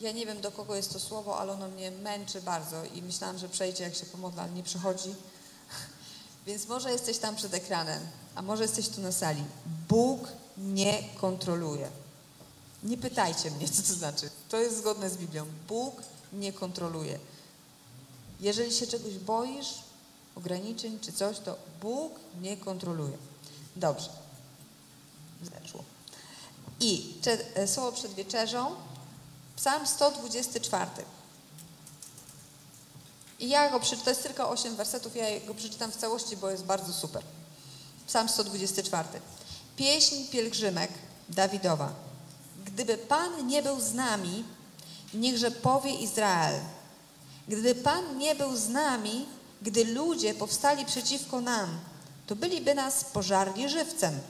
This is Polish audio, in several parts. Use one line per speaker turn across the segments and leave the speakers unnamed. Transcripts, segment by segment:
Ja nie wiem, do kogo jest to słowo, ale ono mnie męczy bardzo i myślałam, że przejdzie, jak się pomodlę, ale nie przychodzi. Więc może jesteś tam przed ekranem, a może jesteś tu na sali. Bóg nie kontroluje. Nie pytajcie mnie, co to znaczy. To jest zgodne z Biblią. Bóg nie kontroluje. Jeżeli się czegoś boisz, ograniczeń czy coś, to Bóg nie kontroluje. Dobrze. Zeszło. I cze- słowo przed wieczerzą, Psalm 124. I ja go przeczytam, to jest tylko 8 wersetów, ja go przeczytam w całości, bo jest bardzo super. Psalm 124. Pieśń pielgrzymek Dawidowa. Gdyby Pan nie był z nami, niechże powie Izrael. Gdyby Pan nie był z nami, gdy ludzie powstali przeciwko nam, to byliby nas pożarli żywcem.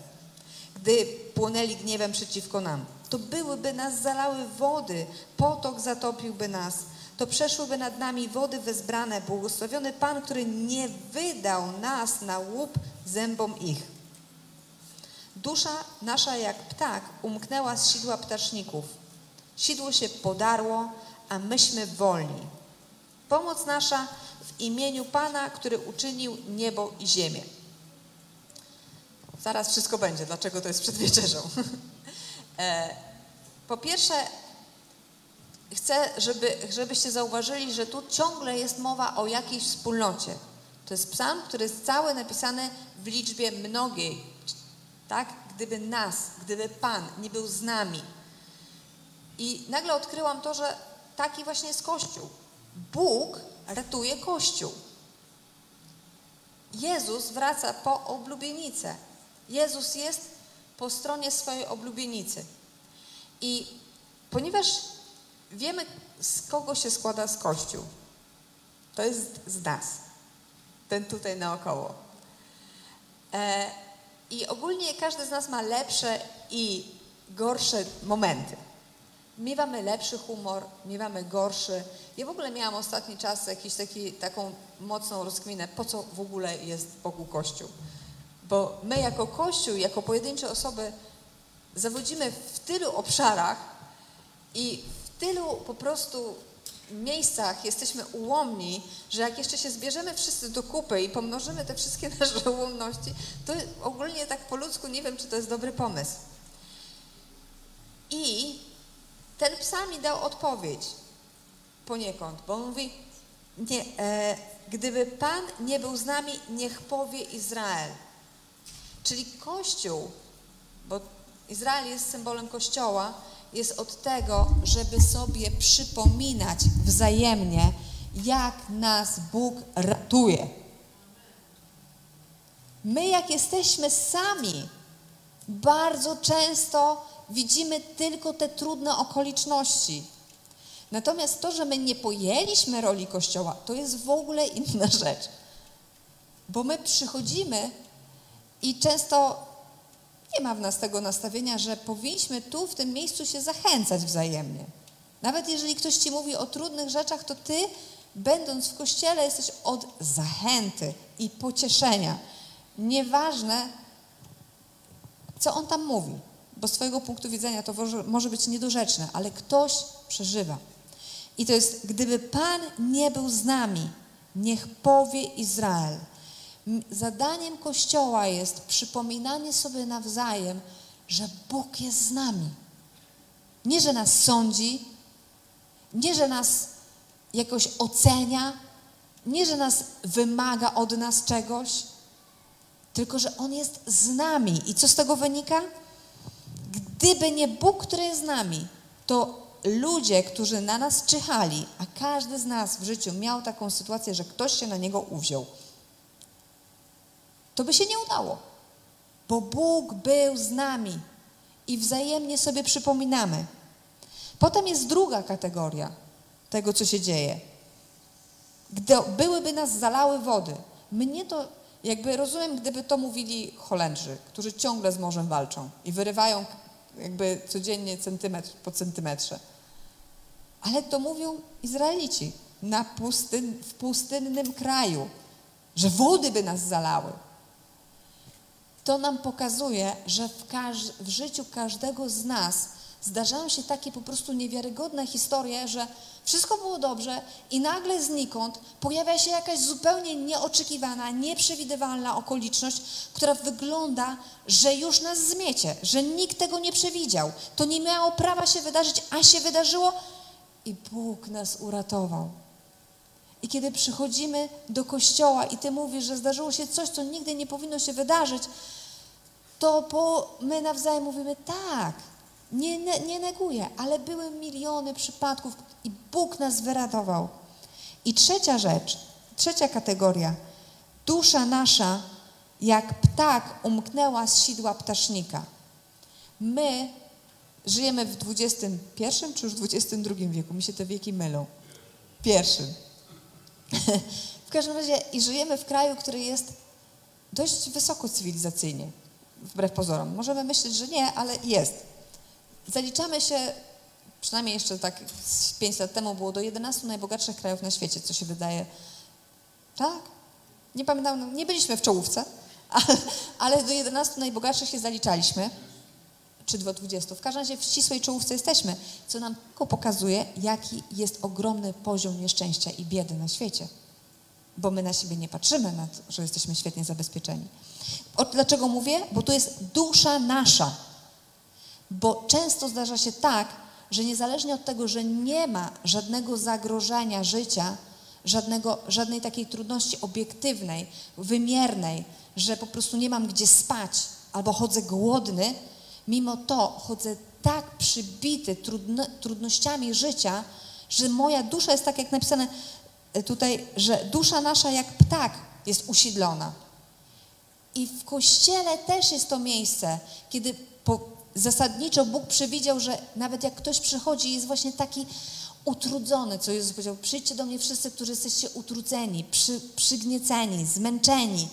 Gdy płonęli gniewem przeciwko nam, to byłyby nas zalały wody, potok zatopiłby nas, to przeszłyby nad nami wody wezbrane, błogosławiony Pan, który nie wydał nas na łup zębom ich. Dusza nasza jak ptak umknęła z sidła ptaczników. Sidło się podarło, a myśmy wolni. Pomoc nasza w imieniu Pana, który uczynił niebo i ziemię. Zaraz wszystko będzie, dlaczego to jest przed wieczerzą. Po pierwsze, chcę, żeby, żebyście zauważyli, że tu ciągle jest mowa o jakiejś wspólnocie. To jest psalm, który jest cały napisany w liczbie mnogiej. Tak? Gdyby nas, gdyby Pan nie był z nami. I nagle odkryłam to, że taki właśnie jest Kościół. Bóg ratuje Kościół. Jezus wraca po oblubienicę. Jezus jest po stronie swojej oblubienicy. I ponieważ wiemy, z kogo się składa z Kościół, to jest z nas. Ten tutaj naokoło. E, I ogólnie każdy z nas ma lepsze i gorsze momenty. Miewamy lepszy humor, miewamy gorszy. Ja w ogóle miałam ostatni czas jakiś taki, taką mocną rozkminę, po co w ogóle jest Bogu Kościół. Bo my jako Kościół, jako pojedyncze osoby zawodzimy w tylu obszarach i w tylu po prostu miejscach jesteśmy ułomni, że jak jeszcze się zbierzemy wszyscy do kupy i pomnożymy te wszystkie nasze ułomności, to ogólnie tak po ludzku nie wiem, czy to jest dobry pomysł. I ten psalm dał odpowiedź poniekąd, bo on mówi, nie, e, gdyby Pan nie był z nami, niech powie Izrael. Czyli Kościół, bo Izrael jest symbolem Kościoła, jest od tego, żeby sobie przypominać wzajemnie, jak nas Bóg ratuje. My, jak jesteśmy sami, bardzo często widzimy tylko te trudne okoliczności. Natomiast to, że my nie pojęliśmy roli Kościoła, to jest w ogóle inna rzecz. Bo my przychodzimy i często nie ma w nas tego nastawienia, że powinniśmy tu, w tym miejscu się zachęcać wzajemnie. Nawet jeżeli ktoś ci mówi o trudnych rzeczach, to ty, będąc w kościele, jesteś od zachęty i pocieszenia. Nieważne, co on tam mówi, bo z twojego punktu widzenia to może być niedorzeczne, ale ktoś przeżywa. I to jest, gdyby Pan nie był z nami, niech powie Izrael. Zadaniem Kościoła jest przypominanie sobie nawzajem, że Bóg jest z nami. Nie, że nas sądzi, nie, że nas jakoś ocenia, nie, że nas wymaga od nas czegoś, tylko że On jest z nami. I co z tego wynika? Gdyby nie Bóg, który jest z nami, to ludzie, którzy na nas czyhali, a każdy z nas w życiu miał taką sytuację, że ktoś się na niego uwziął, to by się nie udało, bo Bóg był z nami i wzajemnie sobie przypominamy. Potem jest druga kategoria tego, co się dzieje. Gdy byłyby nas zalały wody, mnie to jakby rozumiem, gdyby to mówili Holendrzy, którzy ciągle z morzem walczą i wyrywają jakby codziennie centymetr po centymetrze. Ale to mówią Izraelici na pustyn, w pustynnym kraju, że wody by nas zalały. To nam pokazuje, że w, w życiu każdego z nas zdarzają się takie po prostu niewiarygodne historie, że wszystko było dobrze i nagle znikąd pojawia się jakaś zupełnie nieoczekiwana, nieprzewidywalna okoliczność, która wygląda, że już nas zmiecie, że nikt tego nie przewidział. To nie miało prawa się wydarzyć, a się wydarzyło i Bóg nas uratował. I kiedy przychodzimy do kościoła i ty mówisz, że zdarzyło się coś, co nigdy nie powinno się wydarzyć, to po, my nawzajem mówimy tak, nie, nie, nie neguję, ale były miliony przypadków i Bóg nas wyratował. I trzecia rzecz, trzecia kategoria. Dusza nasza, jak ptak, umknęła z sidła ptasznika. My żyjemy w XXI czy już XXI wieku? Mi się te wieki mylą. Pierwszym. w każdym razie i żyjemy w kraju, który jest dość wysoko cywilizacyjnie, wbrew pozorom. Możemy myśleć, że nie, ale jest. Zaliczamy się, przynajmniej jeszcze tak 5 lat temu było do 11 najbogatszych krajów na świecie, co się wydaje, tak? Nie pamiętam, nie byliśmy w czołówce, ale, ale do 11 najbogatszych się zaliczaliśmy, czy do 20. W każdym razie w ścisłej czołówce jesteśmy, co nam tylko pokazuje, jaki jest ogromny poziom nieszczęścia i biedy na świecie. Bo my na siebie nie patrzymy na to, że jesteśmy świetnie zabezpieczeni. O, dlaczego mówię? Bo to jest dusza nasza. Bo często zdarza się tak, że niezależnie od tego, że nie ma żadnego zagrożenia życia, żadnego, żadnej takiej trudności obiektywnej, wymiernej, że po prostu nie mam gdzie spać albo chodzę głodny, mimo to chodzę tak przybity trudno, trudnościami życia, że moja dusza jest tak jak napisane tutaj, że dusza nasza jak ptak jest usiedlona. I w kościele też jest to miejsce, kiedy po, zasadniczo Bóg przewidział, że nawet jak ktoś przychodzi jest właśnie taki utrudzony, co Jezus powiedział, przyjdźcie do mnie wszyscy, którzy jesteście utrudzeni, przy, przygnieceni, zmęczeni.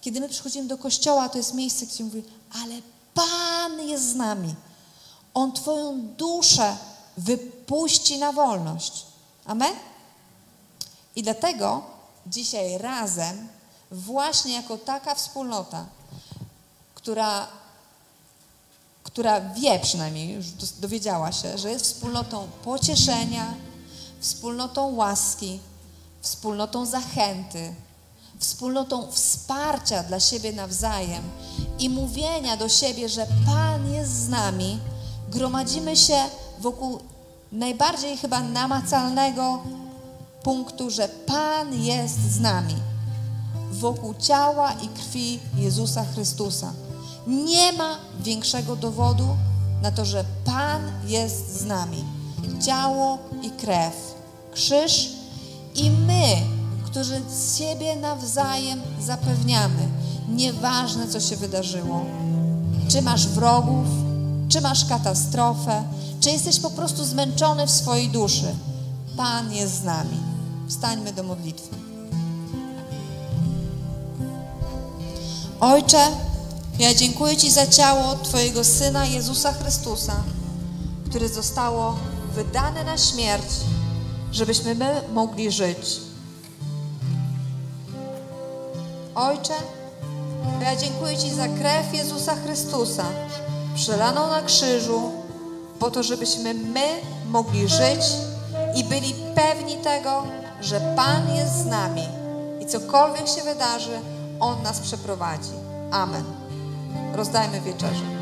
Kiedy my przychodzimy do kościoła, to jest miejsce, gdzie mówi, ale Pan jest z nami. On Twoją duszę wypuści na wolność. Amen? I dlatego dzisiaj razem, właśnie jako taka wspólnota, która która wie przynajmniej, już dowiedziała się, że jest wspólnotą pocieszenia, wspólnotą łaski, wspólnotą zachęty, wspólnotą wsparcia dla siebie nawzajem i mówienia do siebie, że Pan jest z nami, gromadzimy się wokół najbardziej chyba namacalnego punktu, że Pan jest z nami, wokół ciała i krwi Jezusa Chrystusa. Nie ma większego dowodu na to, że Pan jest z nami. Ciało i krew, krzyż i my, którzy siebie nawzajem zapewniamy. Nieważne, co się wydarzyło. Czy masz wrogów, czy masz katastrofę, czy jesteś po prostu zmęczony w swojej duszy. Pan jest z nami. Wstańmy do modlitwy. Ojcze, ja dziękuję Ci za ciało Twojego Syna Jezusa Chrystusa, które zostało wydane na śmierć, żebyśmy my mogli żyć. Ojcze, ja dziękuję Ci za krew Jezusa Chrystusa, przelaną na krzyżu, po to, żebyśmy my mogli żyć i byli pewni tego, że Pan jest z nami i cokolwiek się wydarzy, On nas przeprowadzi. Amen. Rozdajmy wieczerzę.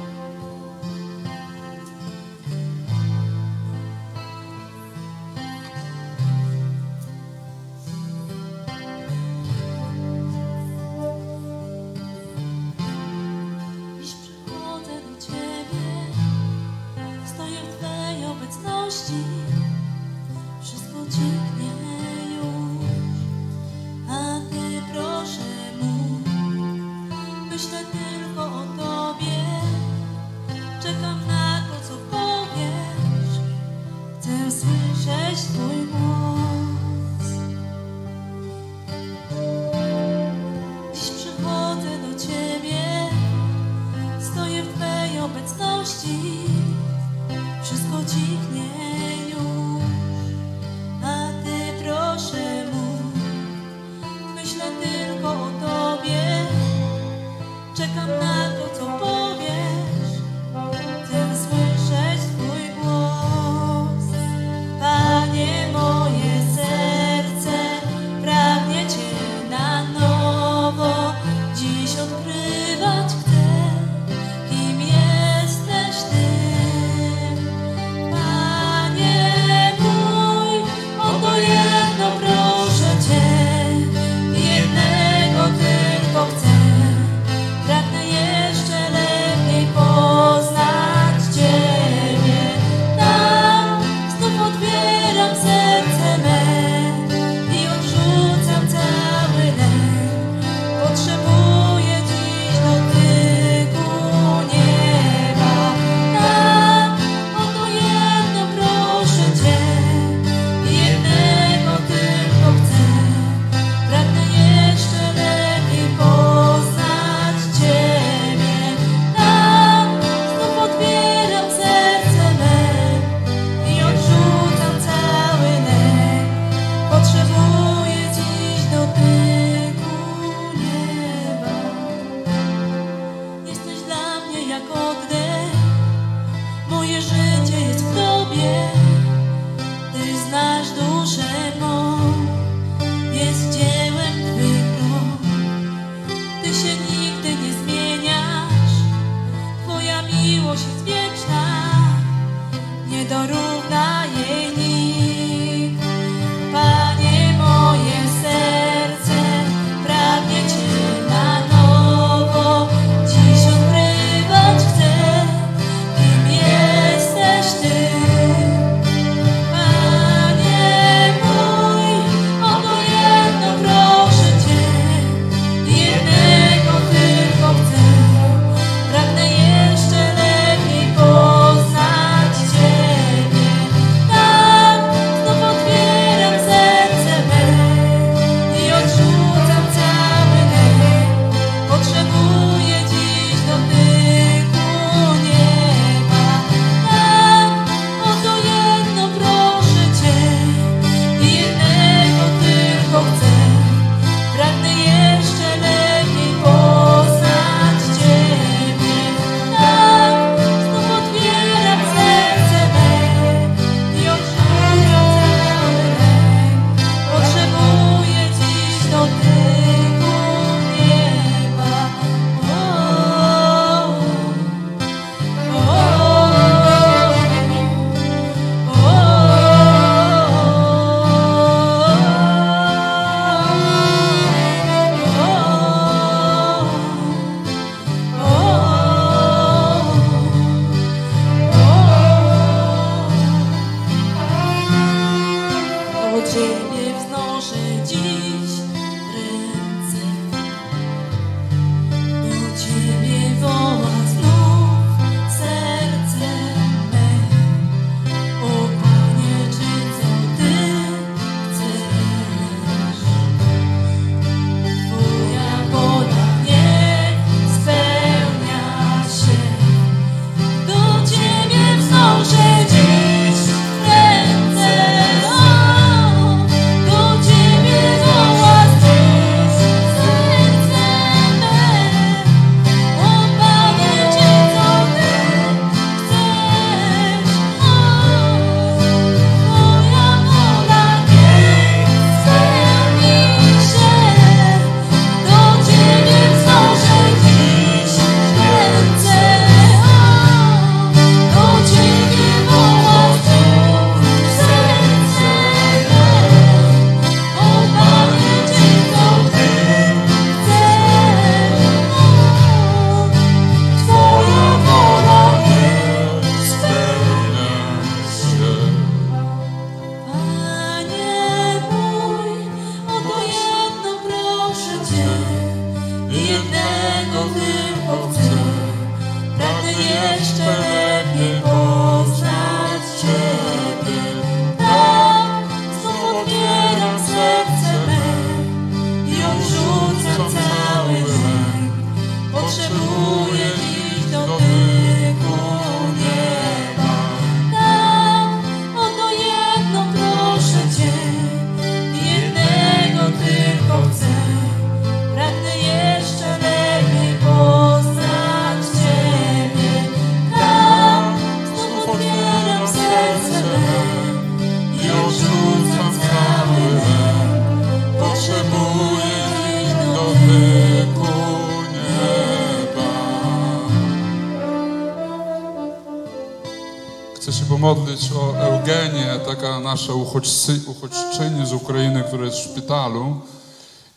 Nasza uchodźcy, uchodźczyni z Ukrainy, która jest w szpitalu.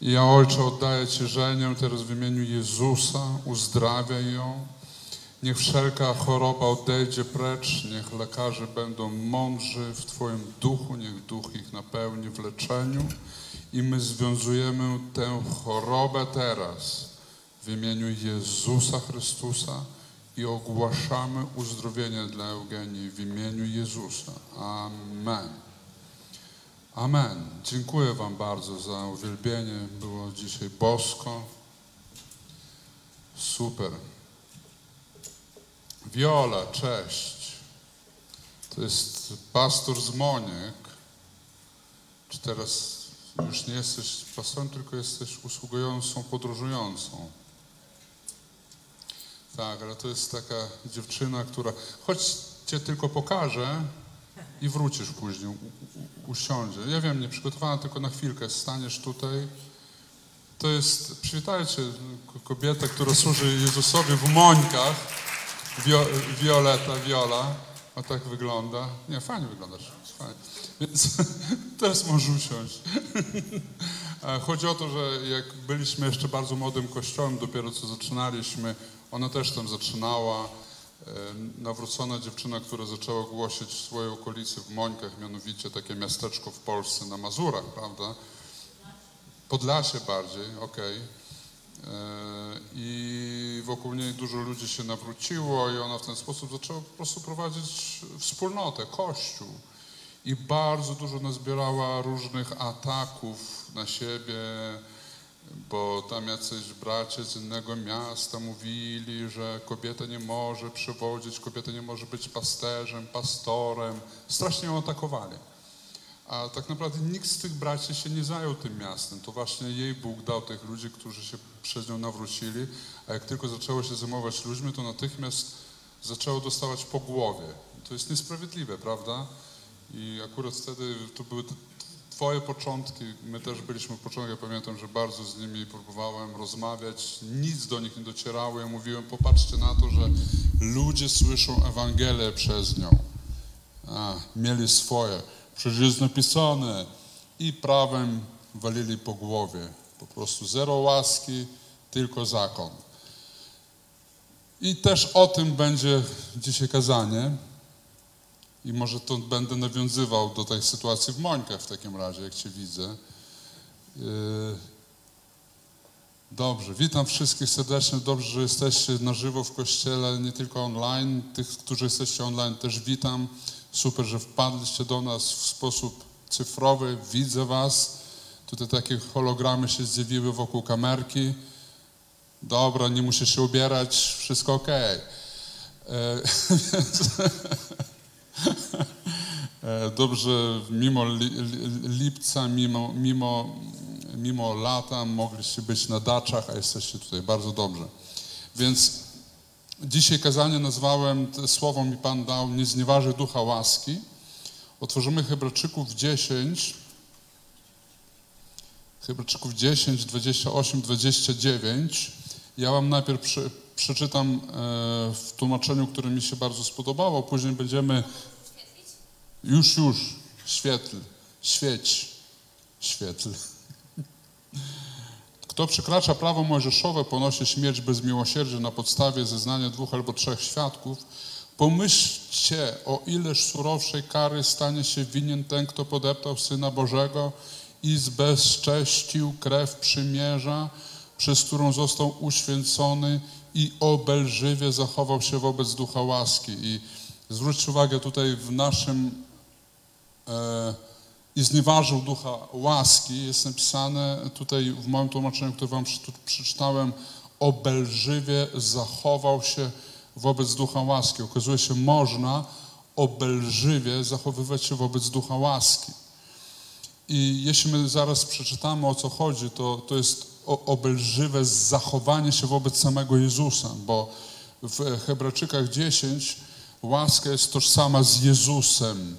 I ja, Ojcze, oddaję Ci żenię teraz w imieniu Jezusa, uzdrawiaj ją. Niech wszelka choroba odejdzie precz, niech lekarze będą mądrzy w Twoim duchu, niech duch ich napełni w leczeniu. I my związujemy tę chorobę teraz w imieniu Jezusa Chrystusa i ogłaszamy uzdrowienie dla Eugenii w imieniu Jezusa. Amen. Amen. Dziękuję Wam bardzo za uwielbienie. Było dzisiaj bosko. Super. Wiola, cześć. To jest pastor z Moniek. Czy teraz już nie jesteś pastorem, tylko jesteś usługującą, podróżującą? Tak, ale to jest taka dziewczyna, która. Choć cię tylko pokażę i wrócisz później, u, usiądzie. Ja wiem, nie przygotowana, tylko na chwilkę staniesz tutaj. To jest, przywitajcie kobietę, która służy Jezusowi w Mońkach. Wio, Violeta, Viola. O tak wygląda. Nie, fajnie wyglądasz. Fajnie. Więc teraz możesz usiąść. Chodzi o to, że jak byliśmy jeszcze bardzo młodym kościołem, dopiero co zaczynaliśmy, ona też tam zaczynała. Nawrócona dziewczyna, która zaczęła głosić w swojej okolicy w Mońkach, mianowicie takie miasteczko w Polsce na Mazurach, prawda? Podlasie bardziej, okej. E, I wokół niej dużo ludzi się nawróciło i ona w ten sposób zaczęła po prostu prowadzić wspólnotę, kościół. I bardzo dużo nazbierała różnych ataków na siebie, bo tam jacyś bracia z innego miasta mówili, że kobieta nie może przewodzić, kobieta nie może być pasterzem, pastorem. Strasznie ją atakowali. A tak naprawdę nikt z tych braci się nie zajął tym miastem. To właśnie jej Bóg dał tych ludzi, którzy się przez nią nawrócili, a jak tylko zaczęło się zajmować ludźmi, to natychmiast zaczęło dostawać po głowie. To jest niesprawiedliwe, prawda? I akurat wtedy to były twoje początki, my też byliśmy w początku, ja pamiętam, że bardzo z nimi próbowałem rozmawiać, nic do nich nie docierało, ja mówiłem, popatrzcie na to, że ludzie słyszą Ewangelię przez nią. A, mieli swoje. Przecież jest napisane. I prawem walili po głowie. Po prostu zero łaski, tylko zakon. I też o tym będzie dzisiaj kazanie. I może to będę nawiązywał do tej sytuacji w Mońkach w takim razie, jak Cię widzę. Yy, Dobrze, witam wszystkich serdecznie. Dobrze, że jesteście na żywo w kościele, nie tylko online. Tych, którzy jesteście online, też witam. Super, że wpadliście do nas w sposób cyfrowy. Widzę Was. Tutaj takie hologramy się zjawiły wokół kamerki. Dobra, nie muszę się ubierać, wszystko ok. E, więc, dobrze, mimo li, li, lipca, mimo, mimo, mimo lata mogliście być na daczach, a jesteście tutaj bardzo dobrze. Więc dzisiaj kazanie nazwałem, słowo mi Pan dał, nie znieważy ducha łaski. Otworzymy Hebrajczyków 10, Hebrajczyków 10, 28, 29. Ja Wam najpierw przy, przeczytam e, w tłumaczeniu, które mi się bardzo spodobało, później będziemy... Już, już, świetl, świeć, świetl. Kto przekracza prawo mojżeszowe, ponosi śmierć bez miłosierdzia na podstawie zeznania dwóch albo trzech świadków. Pomyślcie, o ileż surowszej kary stanie się winien ten, kto podeptał Syna Bożego i zbezcześcił krew przymierza, przez którą został uświęcony i obelżywie zachował się wobec ducha łaski. I zwróćcie uwagę tutaj w naszym e, i znieważył ducha łaski, jest napisane tutaj w moim tłumaczeniu, które wam przeczytałem, obelżywie zachował się wobec ducha łaski. Okazuje się, można obelżywie zachowywać się wobec ducha łaski. I jeśli my zaraz przeczytamy o co chodzi, to, to jest obelżywe zachowanie się wobec samego Jezusa, bo w Hebrajczykach 10 łaska jest tożsama z Jezusem.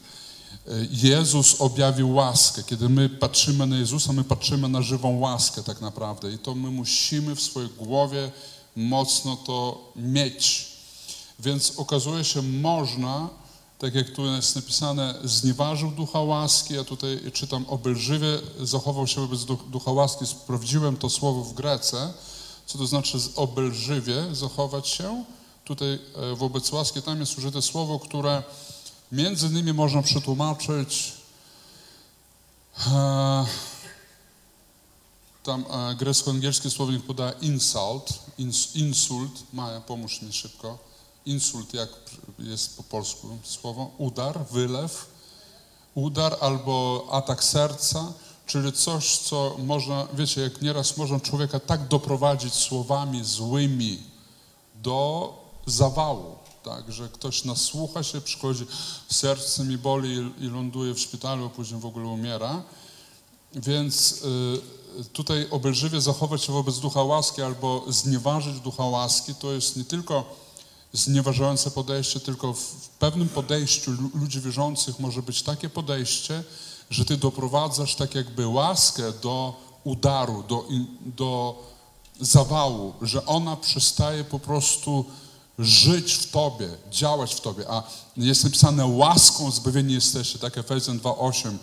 Jezus objawił łaskę. Kiedy my patrzymy na Jezusa, my patrzymy na żywą łaskę tak naprawdę. I to my musimy w swojej głowie mocno to mieć. Więc okazuje się, można, tak jak tu jest napisane, znieważył ducha łaski, ja tutaj czytam obelżywie, zachował się wobec duch- ducha łaski. Sprawdziłem to słowo w Grece, co to znaczy obelżywie zachować się. Tutaj e, wobec łaski. Tam jest użyte słowo, które między innymi można przetłumaczyć e, tam e, grecko-angielski słownik podaje insult, ins, insult, Maja, pomóż mi szybko, insult, jak jest po polsku słowo, udar, wylew, udar albo atak serca, czyli coś, co można, wiecie, jak nieraz można człowieka tak doprowadzić słowami złymi do zawału, tak, że ktoś nasłucha się, przychodzi, serce mi boli i, i ląduje w szpitalu, a później w ogóle umiera. Więc y, tutaj obelżywie zachować się wobec ducha łaski albo znieważyć ducha łaski, to jest nie tylko znieważające podejście, tylko w, pewnym podejściu lu- ludzi wierzących może być takie podejście, że ty doprowadzasz tak jakby łaskę do udaru, do, do zawału, że ona przestaje po prostu żyć w tobie, działać w tobie. A jest napisane łaską zbawieni jesteście, tak Efezjan 2,8.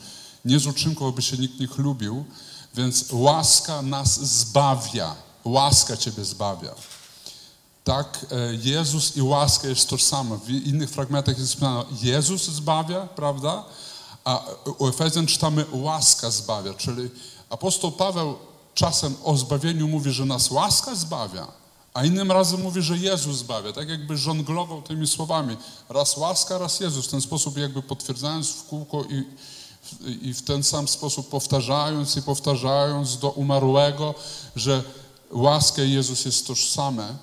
Nie z uczynków, aby się nikt nie chlubił, więc łaska nas zbawia. Łaska ciebie zbawia. Tak, e, Jezus i łaska jest tożsame. W innych fragmentach jest napisane, Jezus zbawia, prawda? A u Efezjan czytamy łaska zbawia, czyli apostoł Paweł czasem o zbawieniu mówi, że nas łaska zbawia, a innym razem mówi, że Jezus zbawia. Tak jakby żonglował tymi słowami. Raz łaska, raz Jezus. W ten sposób jakby potwierdzając w kółko i, i w ten sam sposób powtarzając i powtarzając do umarłego, że łaska i Jezus jest tożsame.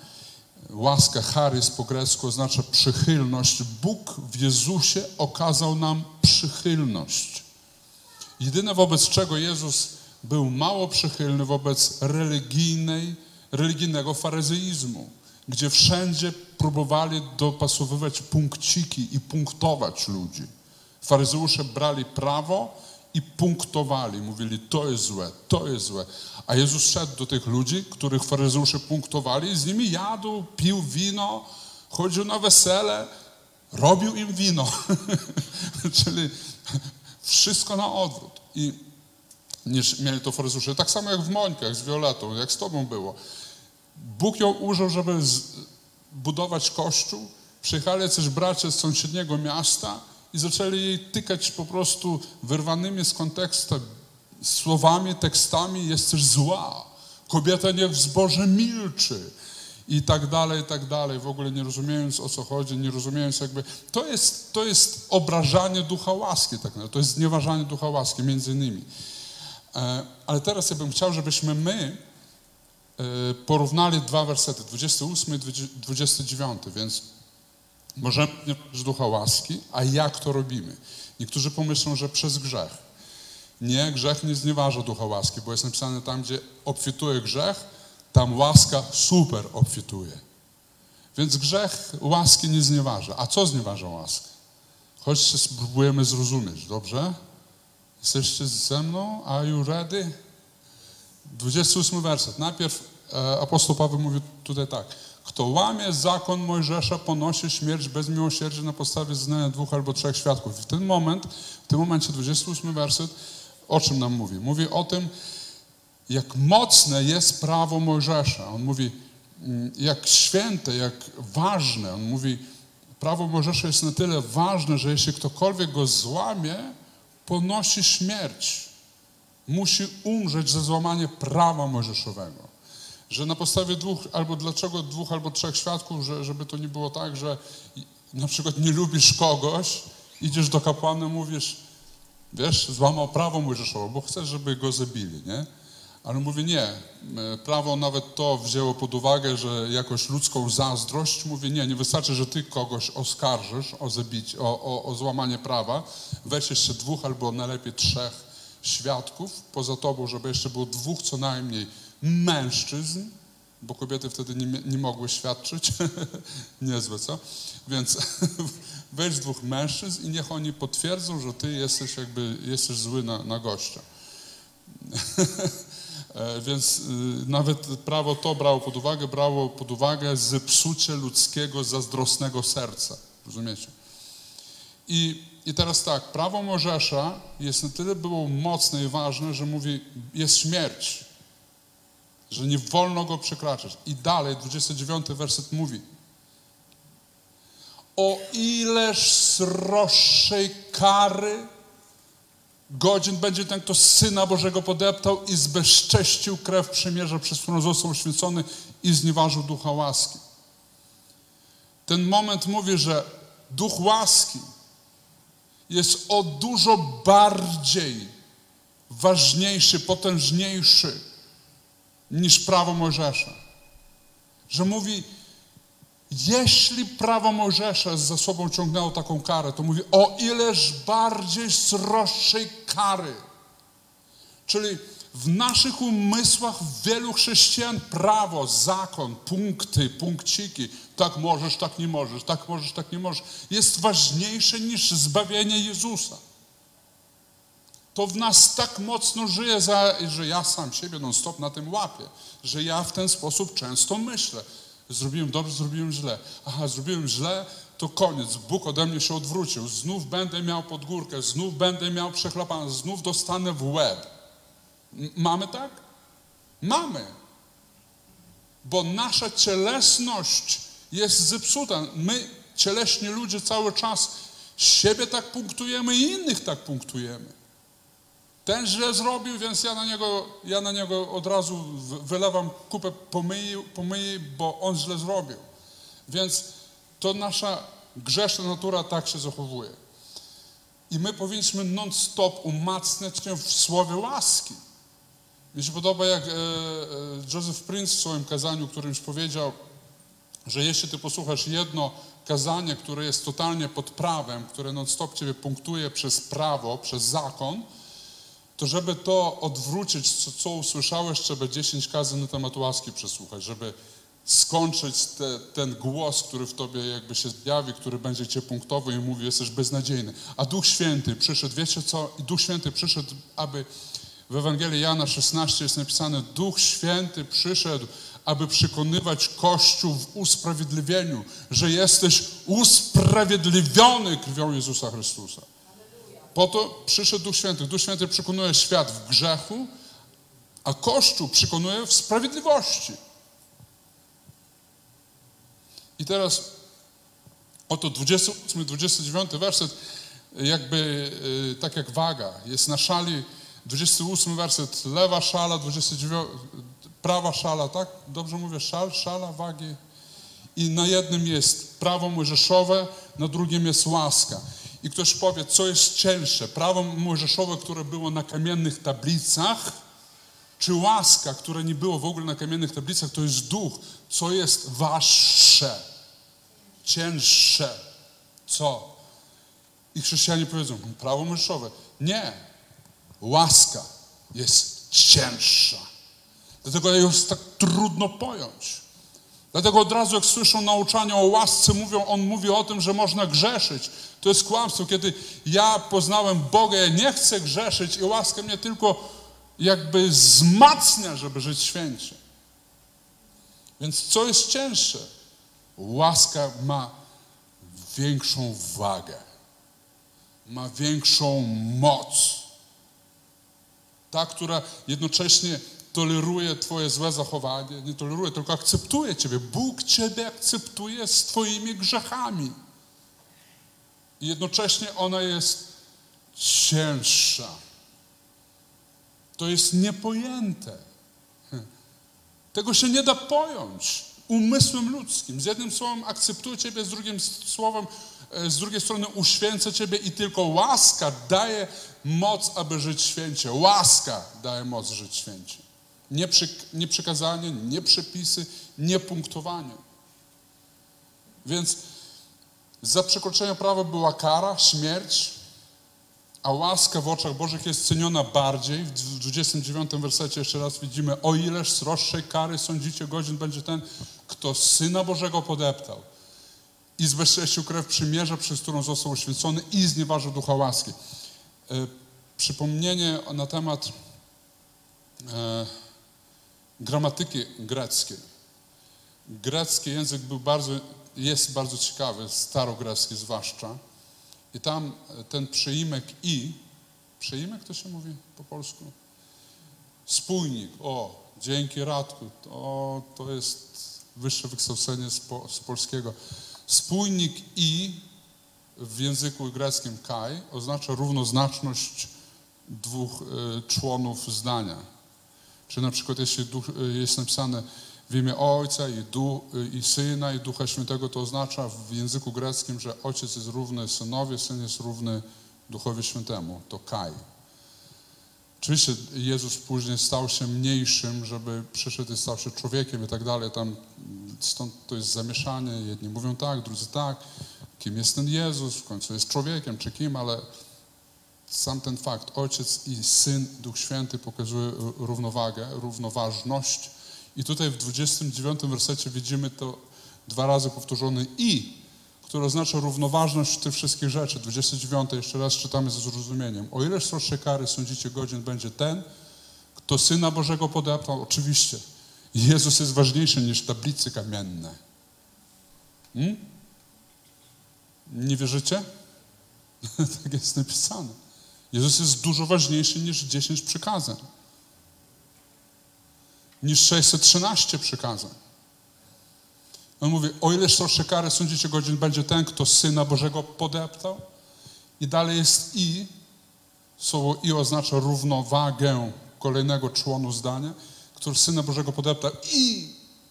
Łaska, charyz po grecku oznacza przychylność. Bóg w Jezusie okazał nam przychylność. Jedyne wobec czego Jezus był mało przychylny wobec religijnej, religijnego faryzeizmu, gdzie wszędzie próbowali dopasowywać punkciki i punktować ludzi. Faryzeusze brali prawo i punktowali, mówili to jest złe, to jest złe. A Jezus szedł do tych ludzi, których faryzeusze punktowali i z nimi jadł, pił wino, chodził na wesele, robił im wino. Czyli wszystko na odwrót. I niż mieli to faryzeusze. Tak samo jak w Mońkach z Violetą, jak z tobą było. Bóg ją użył, żeby budować kościół. Przyjechali jacyś bracia z sąsiedniego miasta i zaczęli jej tykać po prostu wyrwanymi z kontekstu słowami, tekstami, jesteś zła, kobieta nie w zboże milczy. I tak dalej, i tak dalej, w ogóle nie rozumiejąc o co chodzi, nie rozumiejąc jakby, to jest, to jest obrażanie ducha łaski, tak naprawdę, to jest znieważanie ducha łaski, między innymi. E, Ale teraz ja bym chciał, żebyśmy my e, porównali dwa wersety, 28 i 29, więc możemy znieważyć ducha łaski, a jak to robimy? Niektórzy pomyślą, że przez grzech. Nie, grzech nie znieważa ducha łaski, bo jest napisane tam, gdzie obfituje grzech, tam łaska super obfituje. Więc grzech łaski nie znieważa. A co znieważa łaskę? Chodźcie, spróbujemy zrozumieć, dobrze? Jesteście ze mną? Are you ready? 28 werset. Najpierw e, apostoł Paweł mówi tutaj tak. Kto łamie zakon Mojżesza, ponosi śmierć bez miłosierdzia na podstawie znania dwóch albo trzech świadków. I w ten moment, w tym momencie 28 werset, o czym nam mówi? Mówi o tym, jak mocne jest prawo Mojżesza. On mówi, mm, jak święte, jak ważne. On mówi, prawo Mojżesza jest na tyle ważne, że jeśli ktokolwiek go złamie, ponosi śmierć. Musi umrzeć za złamanie prawa mojżeszowego. Że na podstawie dwóch, albo dlaczego dwóch albo trzech świadków, że, żeby to nie było tak, że na przykład nie lubisz kogoś, idziesz do kapłana, mówisz, wiesz, złamał prawo mojżeszowe, bo chcesz, żeby go zabili, nie? Ale mówi nie, e, prawo nawet to wzięło pod uwagę, że jakoś ludzką zazdrość, mówi nie, nie wystarczy, że ty kogoś oskarżysz o, zabicie, o, o, o złamanie prawa, weź jeszcze dwóch albo najlepiej trzech świadków poza tobą, żeby jeszcze było dwóch co najmniej mężczyzn, bo kobiety wtedy nie, nie mogły świadczyć, niezłe co? Więc weź dwóch mężczyzn i niech oni potwierdzą, że ty jesteś jakby, jesteś zły na, na gościa. E, Więc y, nawet prawo to brało pod uwagę, brało pod uwagę zepsucie ludzkiego zazdrosnego serca. Rozumiecie? I, I teraz tak, prawo Mojżesza jest na tyle było mocne i ważne, że mówi, jest śmierć, że nie wolno go przekraczać. I dalej, 29 werset mówi, o ileż sroższej kary godzin będzie ten, kto Syna Bożego podeptał i zbezcześcił krew przymierza, przez którą został uświęcony i znieważył ducha łaski. Ten moment mówi, że duch łaski jest o dużo bardziej ważniejszy, potężniejszy niż prawo Mojżesza. Że mówi, jeśli prawo Mojżesza za sobą ciągnęło taką karę, to mówi o ileż bardziej sroższej kary. Czyli w naszych umysłach wielu chrześcijan prawo, zakon, punkty, punkciki, tak możesz, tak nie możesz, tak możesz, tak nie możesz, jest ważniejsze niż zbawienie Jezusa. To w nas tak mocno żyje, że ja sam siebie non-stop na tym łapię, że ja w ten sposób często myślę. Zrobiłem dobrze, zrobiłem źle. Aha, zrobiłem źle, to koniec. Bóg ode mnie się odwrócił. Znów będę miał podgórkę, znów będę miał przechlapane, znów dostanę w łeb. Mamy tak? Mamy. Bo nasza cielesność jest zepsuta. My, cieleśni ludzie, cały czas siebie tak punktujemy i innych tak punktujemy. Ten źle zrobił, więc ja na niego, ja na niego od razu wylewam kupę pomyji, pomyji, bo on źle zrobił. Więc to nasza grzeszna natura tak się zachowuje. I my powinniśmy non-stop umacniać się w słowie łaski. Mi się podoba, jak e, e, Joseph Prince w swoim kazaniu, którymś powiedział, że jeśli ty posłuchasz jedno kazanie, które jest totalnie pod prawem, które non-stop ciebie punktuje przez prawo, przez zakon, to żeby to odwrócić, co, co usłyszałeś, trzeba 10 kazań na temat łaski przesłuchać, żeby skończyć te, ten głos, który w tobie jakby się zjawi, który będzie cię punktował i mówi, jesteś beznadziejny. A Duch Święty przyszedł, wiecie co? I Duch Święty przyszedł, aby w Ewangelii Jana 16 jest napisane, Duch Święty przyszedł, aby przekonywać Kościół w usprawiedliwieniu, że jesteś usprawiedliwiony krwią Jezusa Chrystusa. Po to przyszedł Duch Święty. Duch Święty przekonuje świat w grzechu, a Kościół przekonuje w sprawiedliwości. I teraz oto 28-29 werset jakby y, tak jak waga. Jest na szali 28 werset, lewa szala, 29, prawa szala, tak? Dobrze mówię, szal, szala, wagi. I na jednym jest prawo mojżeszowe, na drugim jest łaska. I ktoś powie, co jest cięższe, prawo mojżeszowe, które było na kamiennych tablicach, czy łaska, która nie było w ogóle na kamiennych tablicach, to jest duch. Co jest waższe, cięższe? Co? I chrześcijanie powiedzą, prawo mojżeszowe. Nie. Łaska jest cięższa. Dlatego jest tak trudno pojąć. Dlatego od razu jak słyszą nauczania o łasce, mówią, on mówi o tym, że można grzeszyć. To jest kłamstwo. Kiedy ja poznałem Boga, ja nie chcę grzeszyć i łaska mnie tylko jakby wzmacnia, żeby żyć święcie. Więc co jest cięższe? Łaska ma większą wagę, ma większą moc. Ta, która jednocześnie toleruje Twoje złe zachowanie, nie toleruje, tylko akceptuje Ciebie. Bóg Ciebie akceptuje z Twoimi grzechami. I jednocześnie ona jest cięższa. To jest niepojęte. Tego się nie da pojąć umysłem ludzkim. Z jednym słowem akceptuje Ciebie, z drugim słowem, e, z drugiej strony uświęca Ciebie i tylko łaska daje moc, aby żyć święcie. Łaska daje moc żyć święcie. Nie, przy, nie nie przepisy, nie punktowanie. Więc za przekroczenie prawa była kara, śmierć, a łaska w oczach Bożych jest ceniona bardziej. W 29 wersecie jeszcze raz widzimy, o ileż sroższej kary sądzicie godzin będzie ten, kto Syna Bożego podeptał i zbezcześcił krew przymierza, przez którą został uświęcony i znieważył ducha łaski. E, przypomnienie na temat e, gramatyki greckiej. Grecki język był bardzo, jest bardzo ciekawy, starogrecki zwłaszcza. I tam ten przyimek i, przyimek to się mówi po polsku? Spójnik, o, dzięki Radku, to, to jest wyższe wykształcenie z, po, z polskiego. Spójnik i w języku greckim kai oznacza równoznaczność dwóch y, członów zdania. Czy na przykład jeśli duch, y, jest napisane w imię Ojca i, du, i Syna i Ducha Świętego, to oznacza w języku greckim, że Ojciec jest równy Synowi, Syn jest równy Duchowi Świętemu. To Kai. Oczywiście Jezus później stał się mniejszym, żeby przyszedł i stał się człowiekiem i tak dalej. Tam stąd to jest zamieszanie. Jedni mówią tak, drudzy tak. Kim jest ten Jezus? W końcu jest człowiekiem czy kim, ale sam ten fakt, Ojciec i Syn, Duch Święty pokazuje równowagę, równoważność i tutaj w 29 wersecie widzimy to dwa razy powtórzone i, które oznacza równoważność tych wszystkich rzeczy. 29 jeszcze raz czytamy ze zrozumieniem. O ile sroższej kary sądzicie godzin będzie ten, kto Syna Bożego podeptał? Oczywiście. Jezus jest ważniejszy niż tablice kamienne. Hmm? Nie wierzycie? tak jest napisane. Jezus jest dużo ważniejszy niż 10 przykazań niż 613 przykazań. On mówi, o ile sroższe kary sądzicie godzin będzie ten, kto Syna Bożego podeptał. I dalej jest i. Słowo i oznacza równowagę kolejnego członu zdania, który Syna Bożego podeptał i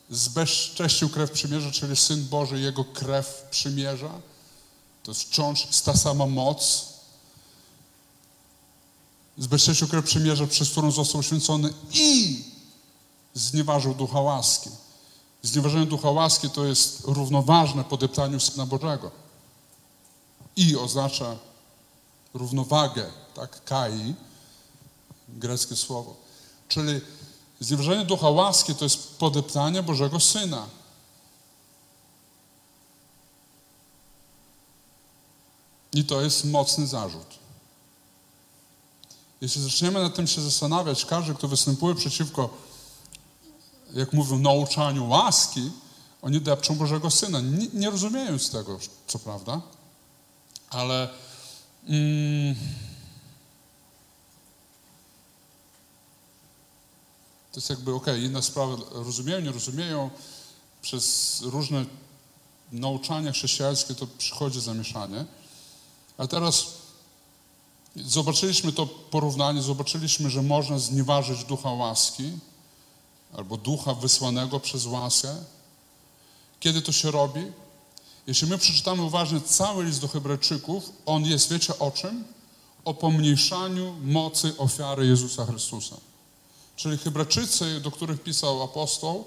zbezcześcił krew przymierza, czyli Syn Boży, Jego krew przymierza. To jest wciąż ta sama moc. Zbezcześcił krew przymierza, przez którą został uświęcony i znieważył ducha łaski. Znieważenie ducha łaski to jest równoważne podeptaniu Syna Bożego. I oznacza równowagę, tak, kai, greckie słowo. Czyli znieważenie ducha łaski to jest podeptanie Bożego Syna. I to jest mocny zarzut. Jeśli zaczniemy nad tym się zastanawiać, każdy, kto występuje przeciwko jak mówią, nauczaniu łaski, oni depczą Bożego Syna. Nie, nie rozumiejąc tego, co prawda, ale mm, to jest jakby okej, okay, inna sprawa, rozumieją, nie rozumieją, przez różne nauczania chrześcijańskie to przychodzi zamieszanie. A teraz Zobaczyliśmy to porównanie, zobaczyliśmy, że można znieważyć ducha łaski albo ducha wysłanego przez łaskę. Kiedy to się robi? Jeśli my przeczytamy uważnie cały list do Hebrajczyków, on jest, wiecie o czym? O pomniejszaniu mocy ofiary Jezusa Chrystusa. Czyli Hebrajczycy, do których pisał apostoł,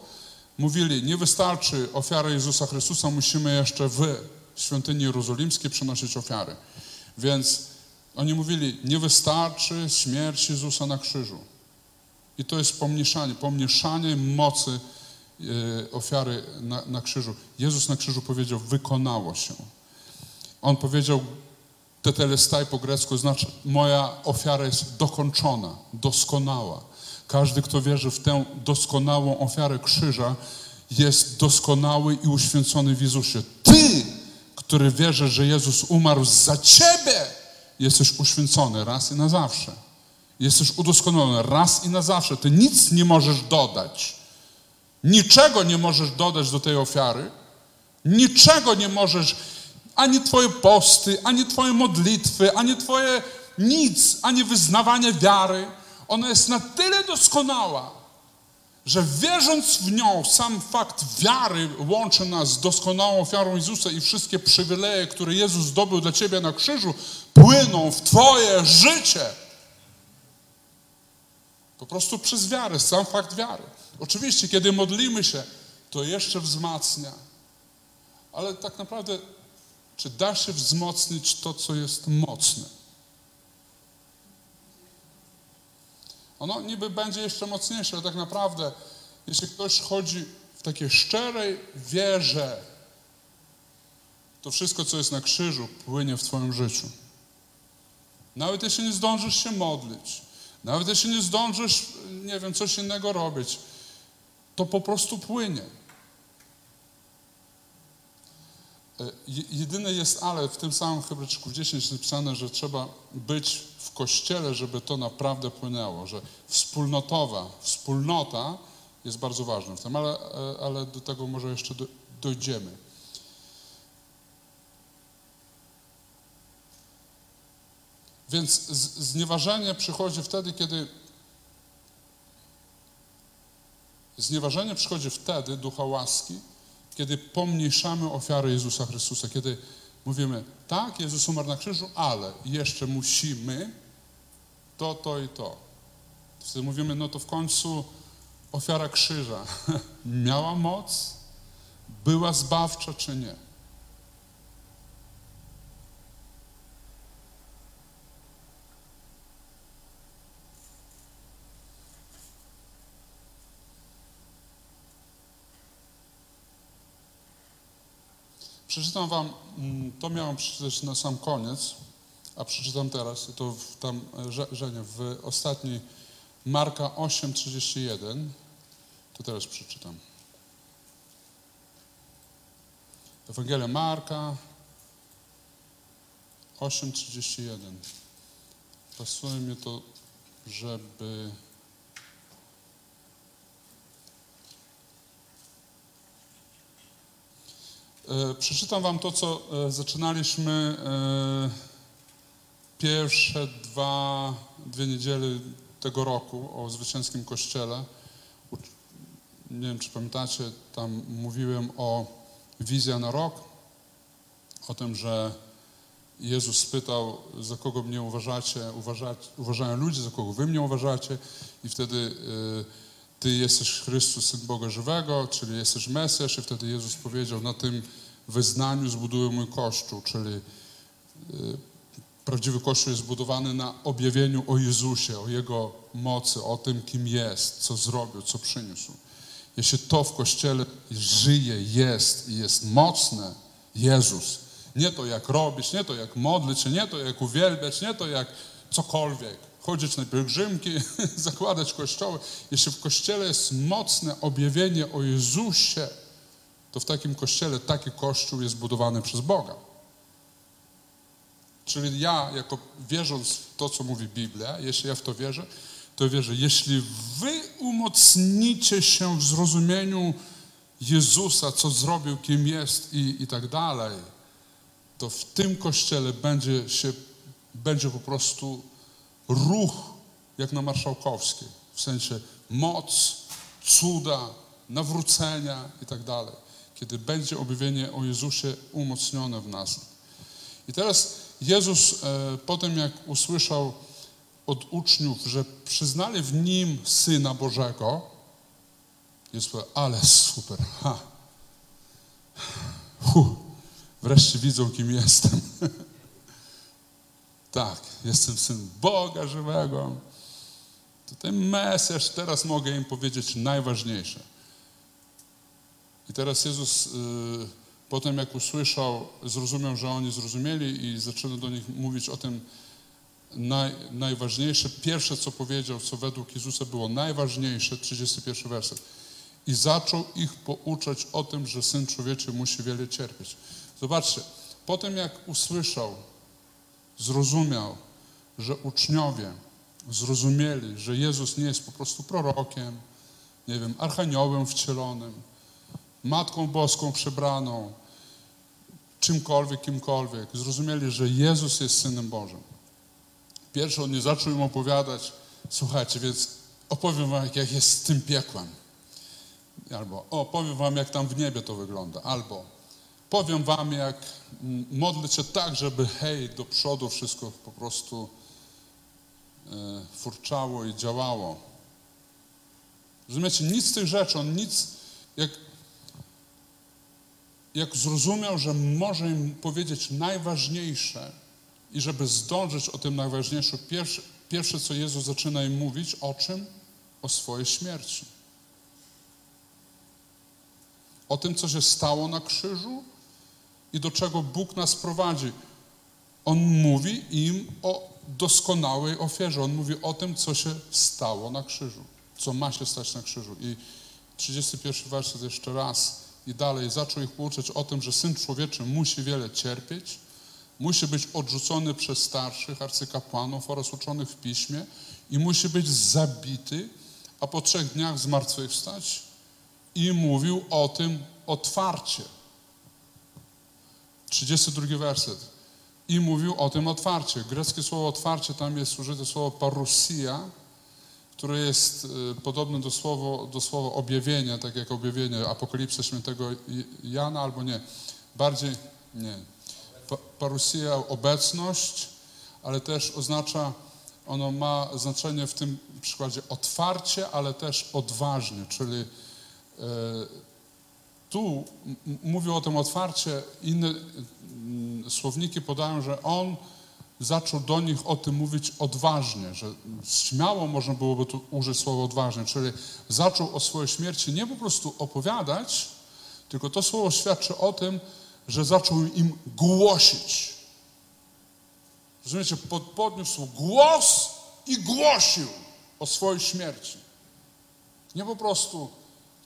mówili, nie wystarczy ofiara Jezusa Chrystusa, musimy jeszcze w świątyni jerozolimskiej przynosić ofiary. Więc oni mówili, nie wystarczy śmierć Jezusa na krzyżu. I to jest pomniejszanie, pomniejszanie mocy e, ofiary na, na krzyżu. Jezus na krzyżu powiedział, wykonało się. On powiedział, tetelestai po grecku znaczy, moja ofiara jest dokończona, doskonała. Każdy, kto wierzy w tę doskonałą ofiarę krzyża, jest doskonały i uświęcony w Jezusie. Ty, który wierzysz, że Jezus umarł za ciebie, jesteś uświęcony raz i na zawsze. Jesteś udoskonalony raz i na zawsze. Ty nic nie możesz dodać. Niczego nie możesz dodać do tej ofiary. Niczego nie możesz, ani Twoje posty, ani Twoje modlitwy, ani Twoje nic, ani wyznawanie wiary. Ona jest na tyle doskonała, że wierząc w nią, sam fakt wiary łączy nas z doskonałą ofiarą Jezusa i wszystkie przywileje, które Jezus zdobył dla Ciebie na krzyżu, płyną w Twoje życie. Po prostu przez wiarę, sam fakt wiary. Oczywiście, kiedy modlimy się, to jeszcze wzmacnia. Ale tak naprawdę, czy da się wzmocnić to, co jest mocne? Ono niby będzie jeszcze mocniejsze, ale tak naprawdę, jeśli ktoś chodzi w takiej szczerej wierze, to wszystko, co jest na krzyżu, płynie w Twoim życiu. Nawet jeśli nie zdążysz się modlić, nawet jeśli nie zdążysz, nie wiem, coś innego robić, to po prostu płynie. E, jedyne jest ale, w tym samym Hebrajczyków 10 jest napisane, że trzeba być w kościele, żeby to naprawdę płynęło, że wspólnotowa, wspólnota jest bardzo ważna w tym, ale, e, ale do tego może jeszcze dojdziemy. Więc znieważenie przychodzi wtedy, kiedy znieważenie przychodzi wtedy, ducha łaski, kiedy pomniejszamy ofiarę Jezusa Chrystusa, kiedy mówimy, tak, Jezus umarł na krzyżu, ale jeszcze musimy to, to i to. Wtedy mówimy, no to w końcu ofiara krzyża miała moc, była zbawcza czy nie. Przeczytam wam, mm, to miałem przeczytać na sam koniec, a przeczytam teraz, to w, tam, e, Żenie, w ostatniej Marka 8,31, to teraz przeczytam. Ewangelia Marka 8,31. Pasuje mi to, żeby E, przeczytam Wam to, co e, zaczynaliśmy pierwsze dwa, dwie niedziele tego roku o Zwycięskim Kościele. Nie wiem, czy pamiętacie, tam mówiłem o wizja na rok, o tym, że Jezus spytał, za kogo mnie uważacie, uważają ludzie, za kogo wy mnie uważacie i wtedy ty jesteś Chrystus, Syn Boga Żywego, czyli jesteś Mesjasz i wtedy Jezus powiedział, na tym wyznaniu zbuduję mój Kościół, czyli y, prawdziwy Kościół jest zbudowany na objawieniu o Jezusie, o Jego mocy, o tym, kim jest, co zrobił, co przyniósł. Jeśli to w Kościele żyje, jest i jest mocne, Jezus, nie to jak robić, nie to jak modlić się, nie to jak uwielbiać, nie to jak cokolwiek, chodzić na pielgrzymki, zakładać kościoły. Jeśli w Kościele jest mocne objawienie o Jezusie, to w takim kościele taki kościół jest budowany przez Boga. Czyli ja, jako wierząc w to, co mówi Biblia, jeśli ja w to wierzę, to wierzę, jeśli wy umocnicie się w zrozumieniu Jezusa, co zrobił, kim jest i, i tak dalej, to w tym kościele będzie się będzie po prostu ruch jak na Marszałkowskiej, w sensie moc, cuda, nawrócenia i tak dalej, kiedy będzie objawienie o Jezusie umocnione w nas. I teraz Jezus e, potem jak usłyszał od uczniów, że przyznali w nim Syna Bożego, jest powiedział, ale super, ha. Huh, wreszcie widzą, kim jestem. tak, jestem Syn Boga żywego. To ten Mesjasz, teraz mogę im powiedzieć najważniejsze. I teraz Jezus y, potem jak usłyszał, zrozumiał, że oni zrozumieli i zaczyna do nich mówić o tym naj, najważniejsze. Pierwsze, co powiedział, co według Jezusa było najważniejsze, 31 werset. I zaczął ich pouczać o tym, że Syn Człowieczy musi wiele cierpieć. Zobaczcie, potem jak usłyszał, zrozumiał, że uczniowie zrozumieli, że Jezus nie jest po prostu prorokiem, nie wiem, archaniołem wcielonym, Matką Boską przebraną, czymkolwiek, kimkolwiek. Zrozumieli, że Jezus jest Synem Bożym. Pierwszy on nie zaczął im opowiadać, słuchajcie, więc opowiem wam, jak jest z tym piekłem. Albo opowiem wam, jak tam w niebie to wygląda. Albo powiem wam, jak mm, modlę się tak, żeby hej, do przodu wszystko po prostu e, furczało i działało. Rozumiecie, nic z tych rzeczy, on nic, jak, jak zrozumiał, że może im powiedzieć najważniejsze i żeby zdążyć o tym najważniejsze, pierwsze, pierwsze co Jezus zaczyna im mówić, o czym? O swojej śmierci. O tym, co się stało na krzyżu i do czego Bóg nas prowadzi. On mówi im o doskonałej ofierze. On mówi o tym, co się stało na krzyżu, co ma się stać na krzyżu. I 31 werset jeszcze raz i dalej zaczął ich pouczać o tym, że Syn Człowieczy musi wiele cierpieć, musi być odrzucony przez starszych arcykapłanów oraz uczonych w piśmie i musi być zabity, a po trzech dniach zmartwychwstać i mówił o tym otwarcie. 32 werset. I mówił o tym otwarcie. Greckie słowo otwarcie, tam jest użyte słowo parousia, które jest y, podobne do słowa, do słowa objawienia, tak jak objawienie Apokalipsy Świętego Jana, albo nie. Bardziej, nie. Pa, parousia, obecność, ale też oznacza, ono ma znaczenie w tym przykładzie otwarcie, ale też odważnie, czyli e, tu mówił o tym otwarcie, inne mm, słowniki podają, że on zaczął do nich o tym mówić odważnie, że śmiało można byłoby tu użyć słowa odważnie, czyli zaczął o swojej śmierci nie po prostu opowiadać, tylko to słowo świadczy o tym, że zaczął im głosić. Rozumiecie, pod, podniósł głos i głosił o swojej śmierci. Nie po prostu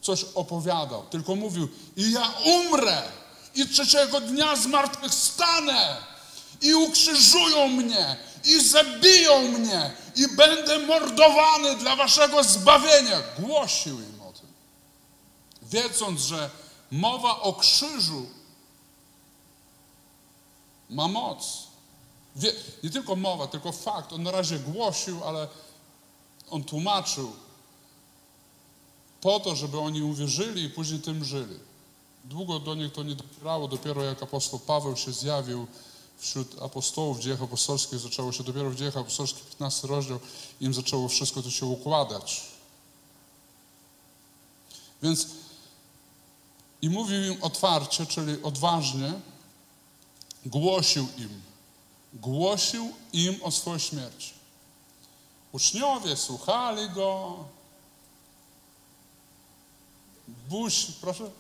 coś opowiadał, tylko mówił i ja umrę i trzeciego dnia zmartwychwstanę i ukrzyżują mnie i zabiją mnie i będę mordowany dla waszego zbawienia. Głosił im o tym. Wiedząc, że mowa o krzyżu ma moc. Wie, nie tylko mowa, tylko fakt. On na razie głosił, ale on tłumaczył po to, żeby oni uwierzyli i później tym żyli. Długo do nich to nie docierało, dopiero jak apostoł Paweł się zjawił wśród apostołów w dziejach apostolskich, zaczęło się dopiero w dziejach apostolskich, 15 rozdział, im zaczęło wszystko to się układać. Więc i mówił im otwarcie, czyli odważnie, głosił im, głosił im o swojej śmierci. Uczniowie słuchali go. Buź, proszę?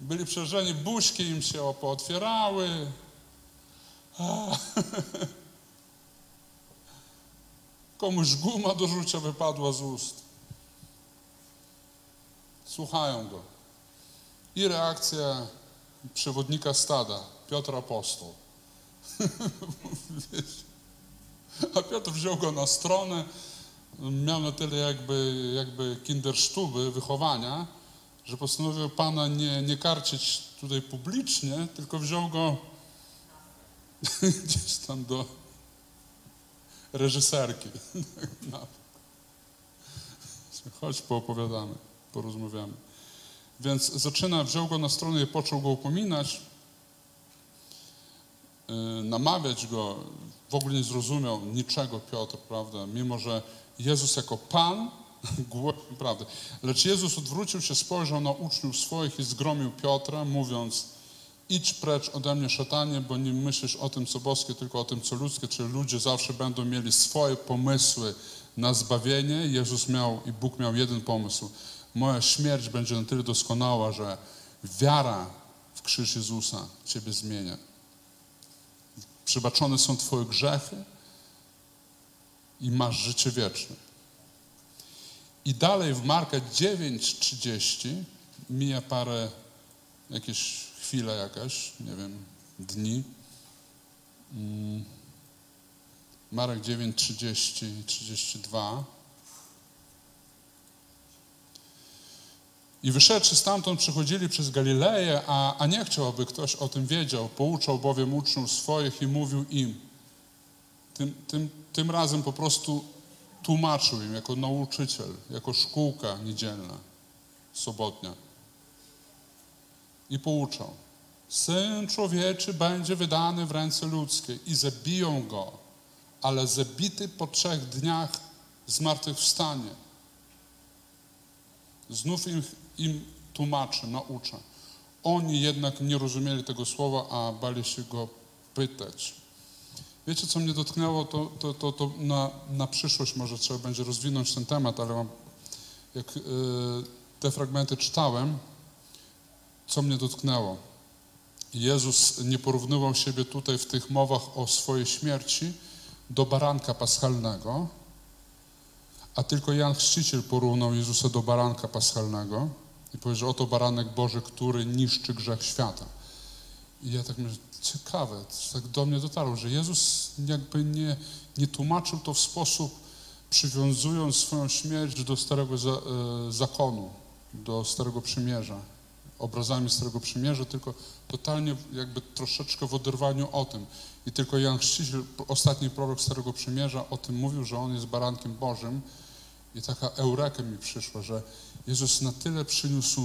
Byli przerażeni, buźki im się pootwierały. Komuś guma do rzucia wypadła z ust. Słuchają go. I reakcja przewodnika stada, Piotr Apostoł. A Piotr wziął go na stronę, miał na tyle jakby, jakby kindersztuby, wychowania, że postanowił Pana nie, nie karcić tutaj publicznie, tylko wziął go gdzieś tam do, reżyserki. Chodź, poopowiadamy, porozmawiamy. Więc zaczyna, wziął go na stronę i począł go upominać, yy, namawiać go. W ogóle nie zrozumiał niczego Piotr, prawda? Mimo, że Jezus jako Pan głosił prawdę. Lecz Jezus odwrócił się, spojrzał na uczniów swoich i zgromił Piotra, mówiąc idź precz ode mnie, szatanie, bo nie myślisz o tym, co boskie, tylko o tym, co ludzkie, czyli ludzie zawsze będą mieli swoje pomysły na zbawienie. Jezus miał i Bóg miał jeden pomysł. Moja śmierć będzie na tyle doskonała, że wiara w krzyż Jezusa Ciebie zmienia. Przebaczone są Twoje grzechy i masz życie wieczne. I dalej w Marka 9:30 mija parę, jakieś chwile jakaś, nie wiem, dni. Mm. Marek 9, 30 i 32. I wyszedłszy stamtąd, przychodzili przez Galileję, a, a nie chciał, aby ktoś o tym wiedział. Pouczał bowiem uczniów swoich i mówił im. Tym, tym, tym razem po prostu tłumaczył im jako nauczyciel, jako szkółka niedzielna, sobotnia. I pouczał. Syn człowieczy będzie wydany w ręce ludzkie i zabiją go, ale zabity po trzech dniach zmartwychwstanie. Znów im, im tłumaczy, naucza. Oni jednak nie rozumieli tego słowa, a bali się go pytać. Wiecie, co mnie dotknęło, to, to, to, to na, na przyszłość może trzeba będzie rozwinąć ten temat, ale mam, jak y, te fragmenty czytałem, co mnie dotknęło. Jezus nie porównywał siebie tutaj w tych mowach o swojej śmierci do baranka paschalnego, a tylko Jan Chrzciciel porównał Jezusa do baranka paschalnego i powiedział, oto baranek Boży, który niszczy grzech świata. I ja tak myślę, ciekawe, tak do mnie dotarło, że Jezus jakby nie, nie tłumaczył to w sposób, przywiązując swoją śmierć do starego e, zakonu, do starego przymierza, obrazami starego przymierza, tylko totalnie jakby troszeczkę w oderwaniu o tym. I tylko Jan Chrzciciel, ostatni prorok Starego Przymierza o tym mówił, że on jest barankiem Bożym i taka eureka mi przyszła, że Jezus na tyle przyniósł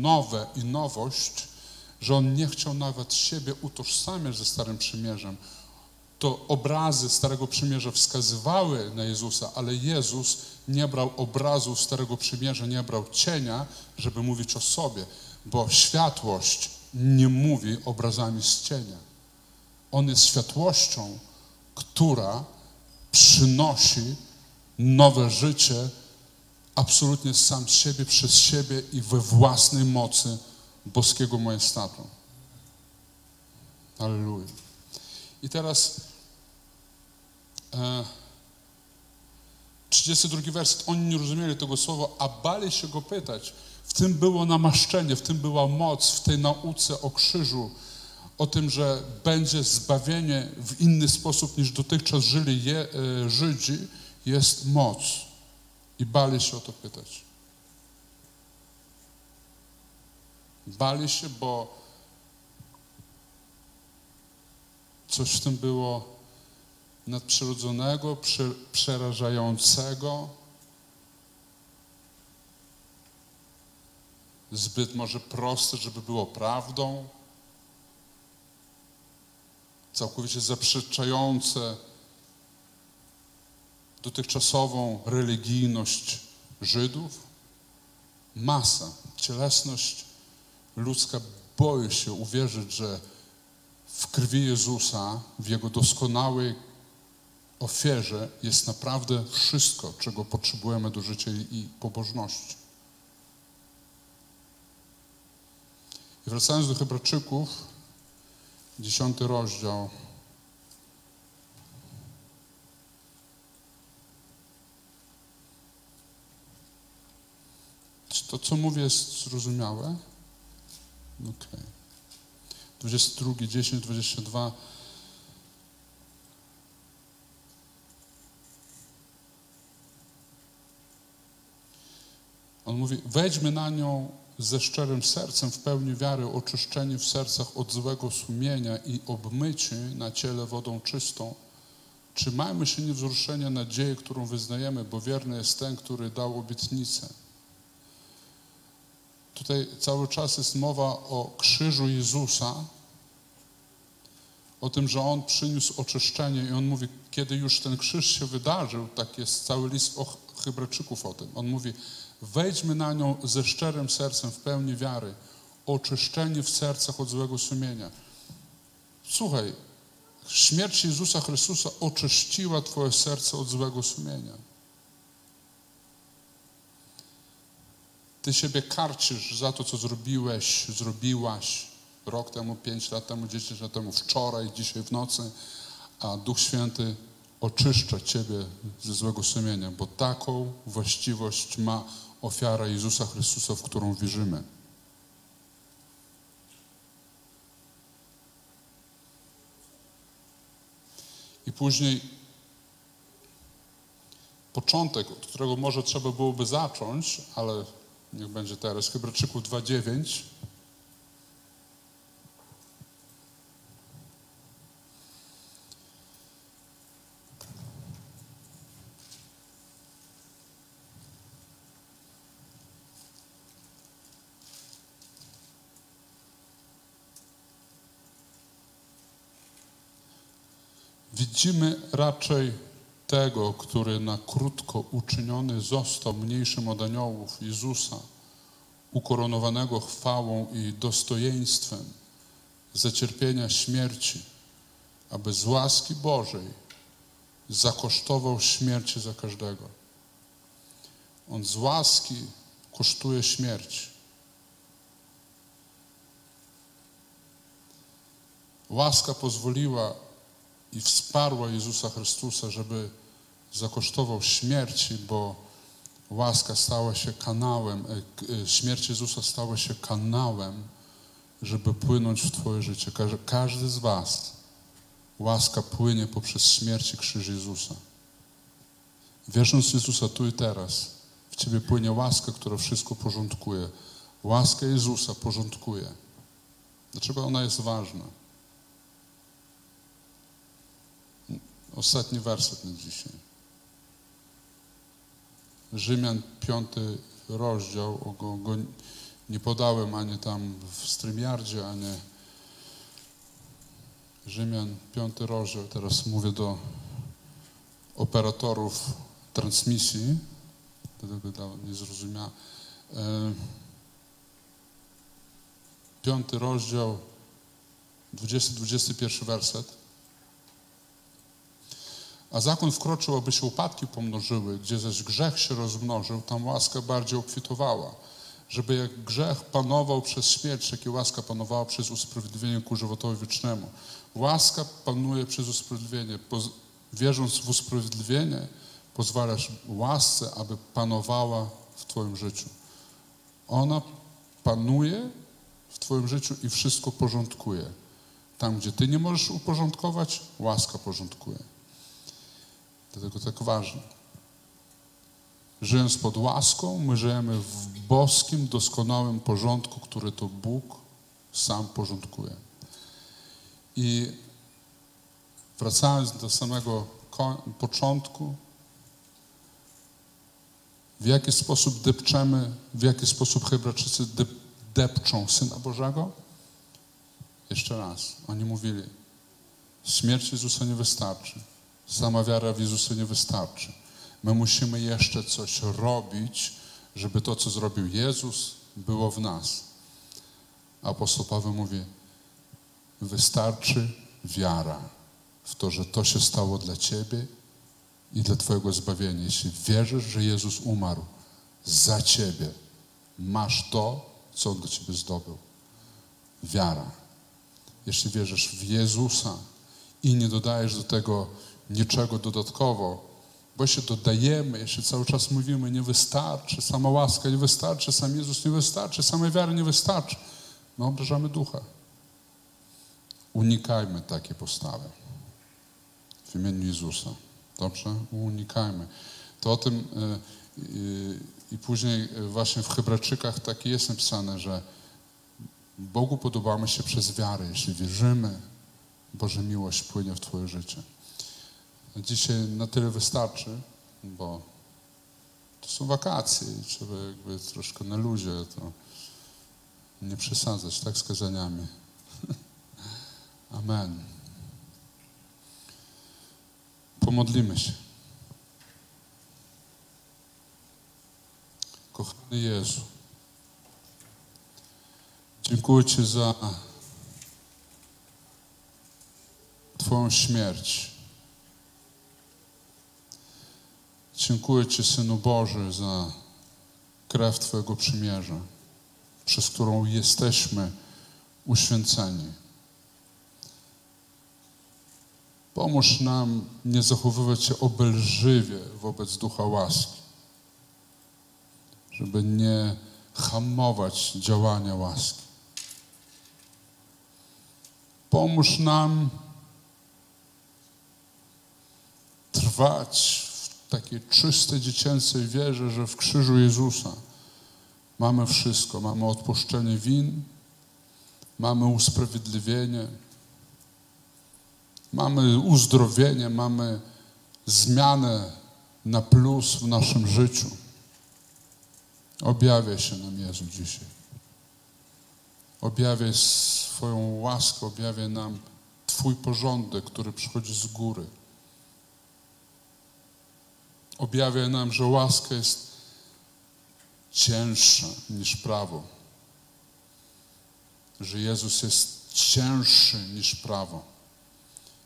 nowe i nowość, że On nie chciał nawet siebie utożsamiać ze Starym Przymierzem. To obrazy Starego Przymierza wskazywały na Jezusa, ale Jezus nie brał obrazu Starego Przymierza, nie brał cienia, żeby mówić o sobie, bo światłość nie mówi obrazami z cienia. On jest światłością, która przynosi nowe życie absolutnie sam z siebie, przez siebie i we własnej mocy boskiego majestatu. Alleluja. I teraz e, 32 werset. Oni nie rozumieli tego słowa, a bali się go pytać. W tym było namaszczenie, w tym była moc, w tej nauce o krzyżu, o tym, że będzie zbawienie w inny sposób niż dotychczas żyli je, e, Żydzi, jest moc. I bali się o to pytać. Bali się, bo coś w tym było nadprzyrodzonego, prze, przerażającego, zbyt może proste, żeby było prawdą, całkowicie zaprzeczające dotychczasową religijność Żydów. Masa, cielesność ludzka boi się uwierzyć, że w krwi Jezusa, w Jego doskonałej ofierze jest naprawdę wszystko, czego potrzebujemy do życia i pobożności. I wracając do Hebrajczyków, dziesiąty rozdział. Czy to, co mówię, jest zrozumiałe? Okej. Okay. 22, 10, 22. On mówi, wejdźmy na nią ze szczerym sercem, w pełni wiary, oczyszczeni w sercach od złego sumienia i obmyci na ciele wodą czystą, Trzymajmy się niewzruszenia nadziei, którą wyznajemy, bo wierny jest ten, który dał obietnicę. Tutaj cały czas jest mowa o krzyżu Jezusa, o tym, że On przyniósł oczyszczenie i On mówi, kiedy już ten krzyż się wydarzył, tak jest cały list Hebrajczyków o tym. On mówi, wejdźmy na nią ze szczerym sercem, w pełni wiary, oczyszczenie w sercach od złego sumienia. Słuchaj, śmierć Jezusa Chrystusa oczyściła Twoje serce od złego sumienia. Ty siebie karcisz za to, co zrobiłeś, zrobiłaś rok temu, pięć lat temu, dziesięć lat temu, wczoraj, dzisiaj w nocy, a Duch Święty oczyszcza Ciebie ze złego sumienia, bo taką właściwość ma ofiara Jezusa Chrystusa, w którą wierzymy. I później początek, od którego może trzeba byłoby zacząć, ale niech będzie teraz, Hebrajczyków 2.9. Widzimy raczej tego, który na krótko uczyniony został mniejszym od aniołów Jezusa, ukoronowanego chwałą i dostojeństwem za cierpienia śmierci, aby z łaski Bożej zakosztował śmierci za każdego. On z łaski kosztuje śmierć. Łaska pozwoliła i wsparła Jezusa Chrystusa, żeby zakosztował śmierci, bo łaska stała się kanałem, e, e, śmierć Jezusa stała się kanałem, żeby płynąć w Twoje życie. Każdy z Was łaska płynie poprzez śmierć i krzyż Jezusa. Wierząc Jezusa tu i teraz, w Ciebie płynie łaska, która wszystko porządkuje. Łaska Jezusa porządkuje. Dlaczego ona jest ważna? Ostatni werset na dzisiaj. Rzymian, piąty rozdział, go, go nie podałem ani tam w StreamYardzie, ani Rzymian, piąty rozdział. Teraz mówię do operatorów transmisji, da- nie zrozumiałem. E, Piąty rozdział, 20-21 werset. A zakon wkroczył, aby się upadki pomnożyły, gdzie zaś grzech się rozmnożył, tam łaska bardziej obfitowała. Żeby jak grzech panował przez śmierć, jak i łaska panowała przez usprawiedliwienie ku żywotowi wiecznemu. Łaska panuje przez usprawiedliwienie. Poz- wierząc w usprawiedliwienie, pozwalasz łasce, aby panowała w Twoim życiu. Ona panuje w Twoim życiu i wszystko porządkuje. Tam, gdzie Ty nie możesz uporządkować, łaska porządkuje. Dlatego tak ważne. Żyjąc pod łaską, my żyjemy w boskim, doskonałym porządku, który to Bóg sam porządkuje. I wracając do samego początku, w jaki sposób depczemy, w jaki sposób Hebrajczycy dep- depczą Syna Bożego? Jeszcze raz, oni mówili, śmierć Jezusa nie wystarczy. Sama wiara w Jezusa nie wystarczy. My musimy jeszcze coś robić, żeby to, co zrobił Jezus, było w nas. Apostoł Paweł mówi, wystarczy wiara w to, że to się stało dla Ciebie i dla Twojego zbawienia. Jeśli wierzysz, że Jezus umarł za Ciebie, masz to, co On dla Ciebie zdobył. Wiara. Jeśli wierzysz w Jezusa i nie dodajesz do tego niczego dodatkowo, bo się dodajemy, jeśli cały czas mówimy, nie wystarczy, sama łaska nie wystarczy, sam Jezus nie wystarczy, samej wiary nie wystarczy, my obrażamy ducha. Unikajmy takiej postawy w imieniu Jezusa. Dobrze? Unikajmy. To o tym y, y, i później właśnie w Hebrajczykach tak jest napisane, że Bogu podobamy się przez wiarę. Jeśli wierzymy, Boże miłość płynie w Twoje życie. Dzisiaj na tyle wystarczy, bo to są wakacje i trzeba jakby troszkę na luzie to nie przesadzać, tak, z kazaniami. Amen. Pomodlimy się. Kochany Jezu, dziękuję Ci za Twoją śmierć. Dziękuję Ci, Synu Boży, za krew Twojego przymierza, przez którą jesteśmy uświęceni. Pomóż nam nie zachowywać się obelżywie wobec ducha łaski, żeby nie hamować działania łaski. Pomóż nam trwać takiej czystej dziecięcej wierze, że w krzyżu Jezusa mamy wszystko. Mamy odpuszczenie win, mamy usprawiedliwienie, mamy uzdrowienie, mamy zmianę na plus w naszym życiu. Objawia się nam Jezu dzisiaj. Objawiaj swoją łaskę, objawiaj nam Twój porządek, który przychodzi z góry. Objawiaj nam, że łaska jest cięższa niż prawo. Że Jezus jest cięższy niż prawo.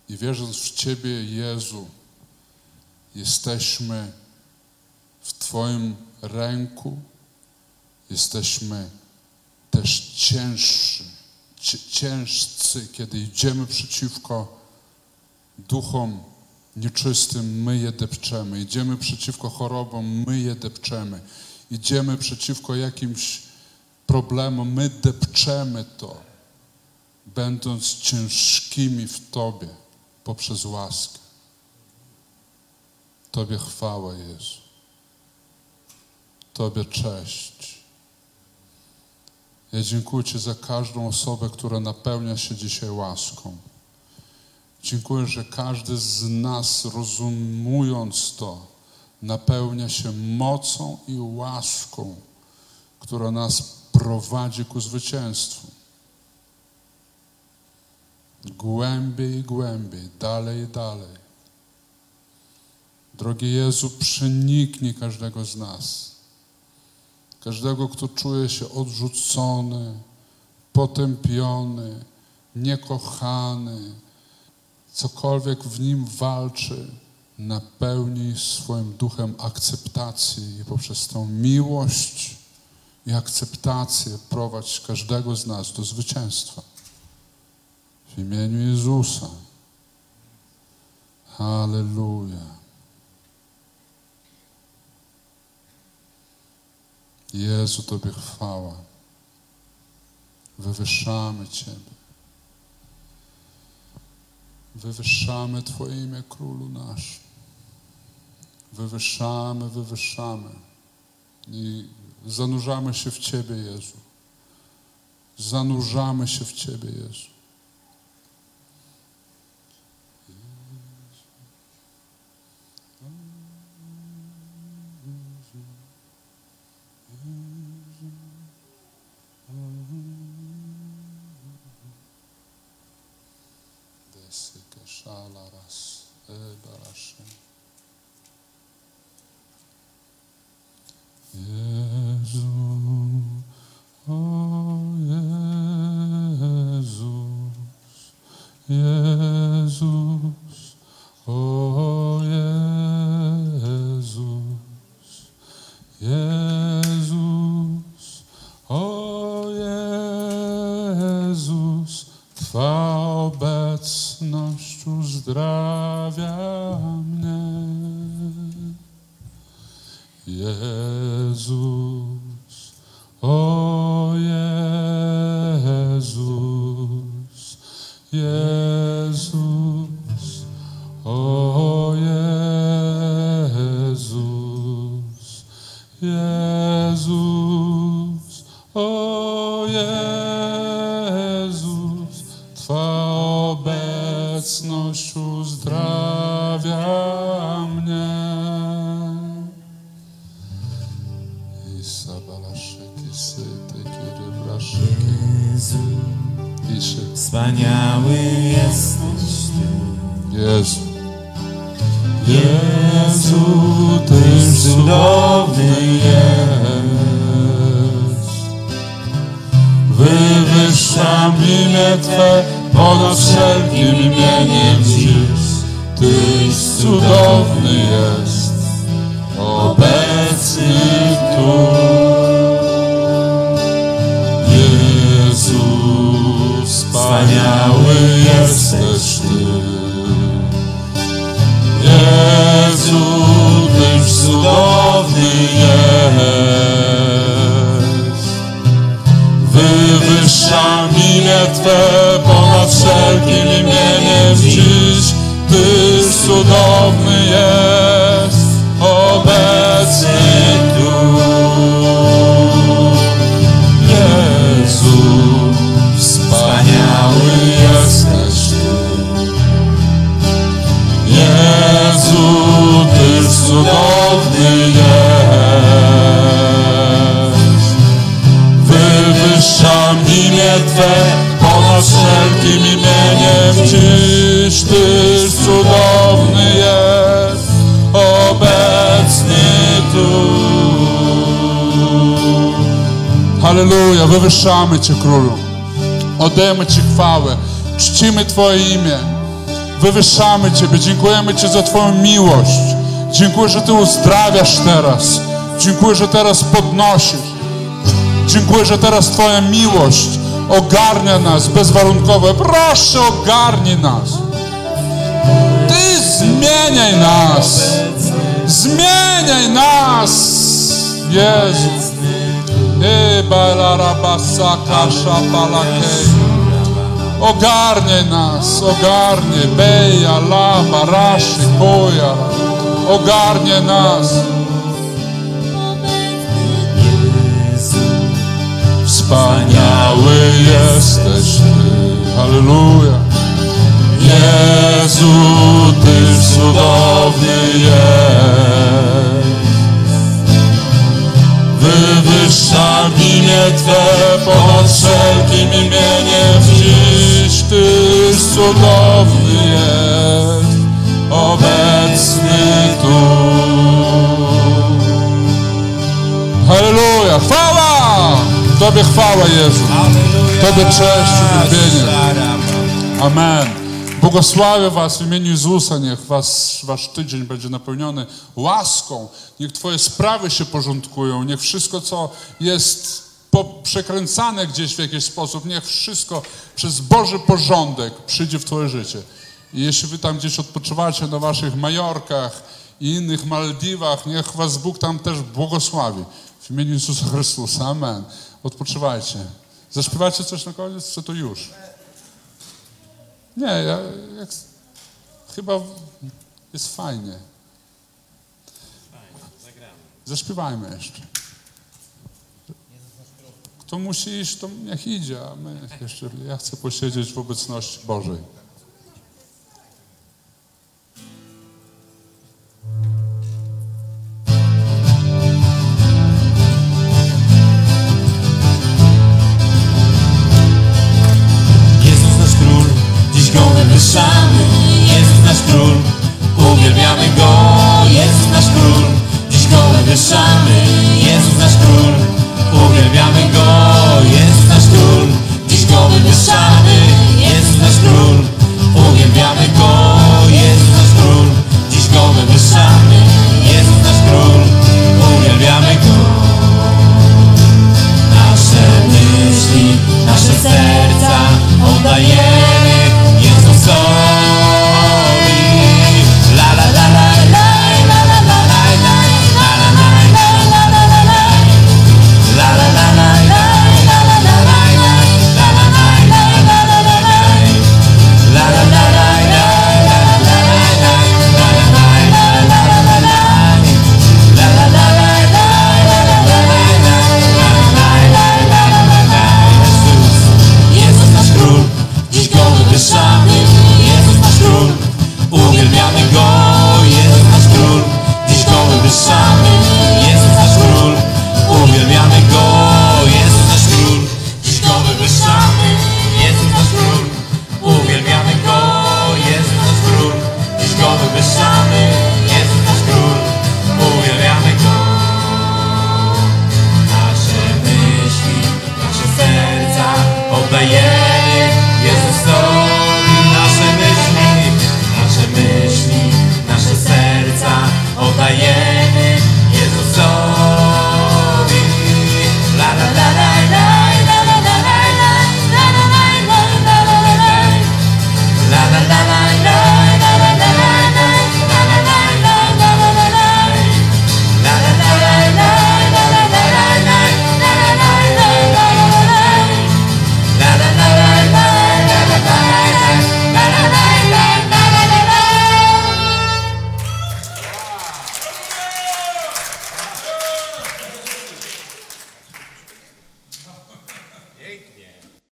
I wierząc w Ciebie, Jezu, jesteśmy w Twoim ręku, jesteśmy też cięższy, ciężcy, kiedy idziemy przeciwko duchom nieczystym, my je depczemy. Idziemy przeciwko chorobom, my je depczemy. Idziemy przeciwko jakimś problemom, my depczemy to, będąc ciężkimi w Tobie poprzez łaskę. Tobie chwała, Jezu. Tobie cześć. Ja dziękuję Ci za każdą osobę, która napełnia się dzisiaj łaską. Dziękuję, że każdy z nas, rozumując to, napełnia się mocą i łaską, która nas prowadzi ku zwycięstwu. Głębiej i głębiej, dalej i dalej. Drogi Jezu, przeniknij każdego z nas. Każdego, kto czuje się odrzucony, potępiony, niekochany, cokolwiek w nim walczy, napełnij swoim duchem akceptacji i poprzez tą miłość i akceptację prowadź każdego z nas do zwycięstwa. W imieniu Jezusa. Halleluja. Jezu, Tobie chwała. Wywyższamy Ciebie. Wywyższamy Twoje imię, Królu nasz. Wywyższamy, wywyższamy. I zanurzamy się w Ciebie, Jezu. Zanurzamy się w Ciebie, Jezu. Iszy.
wspaniały jesteś Ty.
Jezu. Jezu, Tyś cudowny jest. Wywyższam imię Twe ponad wszelkim imieniem dziś. Tyś cudowny jest, obecny tu. Wspaniały jesteś Ty. Jezu, Tyś cudowny jest. Wywyższam imię Twe ponad wszelkim imieniem dziś. Tyś cudowny jest, obecny tu. Tyś cudowny jest, obecny tu. Halleluja, wywyższamy Cię Królu. Oddajemy Ci chwałę, czcimy Twoje imię. Wywyższamy Ciebie, dziękujemy Ci za Twoją miłość. Dziękuję, że Ty uzdrawiasz teraz. Dziękuję, że teraz podnosisz. Dziękuję, że teraz Twoja miłość ogarnia nas bezwarunkowo. Proszę, ogarnij nas. Zmieniaj nas. Zmieniaj nas. Jezu. Ogarniaj nas, ogarniaj. Beja, laba, raszy, koja. Ogarniaj nas. Wspaniały jesteś Ty. Halleluja. Jezu, Tyś cudowny jest. Wywyższam imię Twe ponad wszelkim imieniem dziś. Tyś cudowny jest, obecny tu. Halleluja! Chwała! Tobie chwała, Jezu. Tobie cześć.
Staram.
Amen. Błogosławię Was w imieniu Jezusa. Niech was, Wasz tydzień będzie napełniony łaską. Niech Twoje sprawy się porządkują. Niech wszystko, co jest przekręcane gdzieś w jakiś sposób, niech wszystko przez Boży porządek przyjdzie w Twoje życie. I jeśli Wy tam gdzieś odpoczywacie na Waszych Majorkach i innych Maldiwach, niech Was Bóg tam też błogosławi. W imieniu Jezusa Chrystusa. Amen. Odpoczywajcie. Zaśpiewacie coś na koniec, czy to już? Nie, ja, jak, chyba jest fajnie. Zaśpiewajmy jeszcze. Kto musi iść, to niech idzie, a my jeszcze, ja chcę posiedzieć w obecności Bożej.
Wywyższamy. Jezus nasz król, uwielbiamy go. Jezus nasz król, dziś go wywyższamy. Jezus nasz król, uwielbiamy go. Jezus nasz król, dziś go wywyższamy.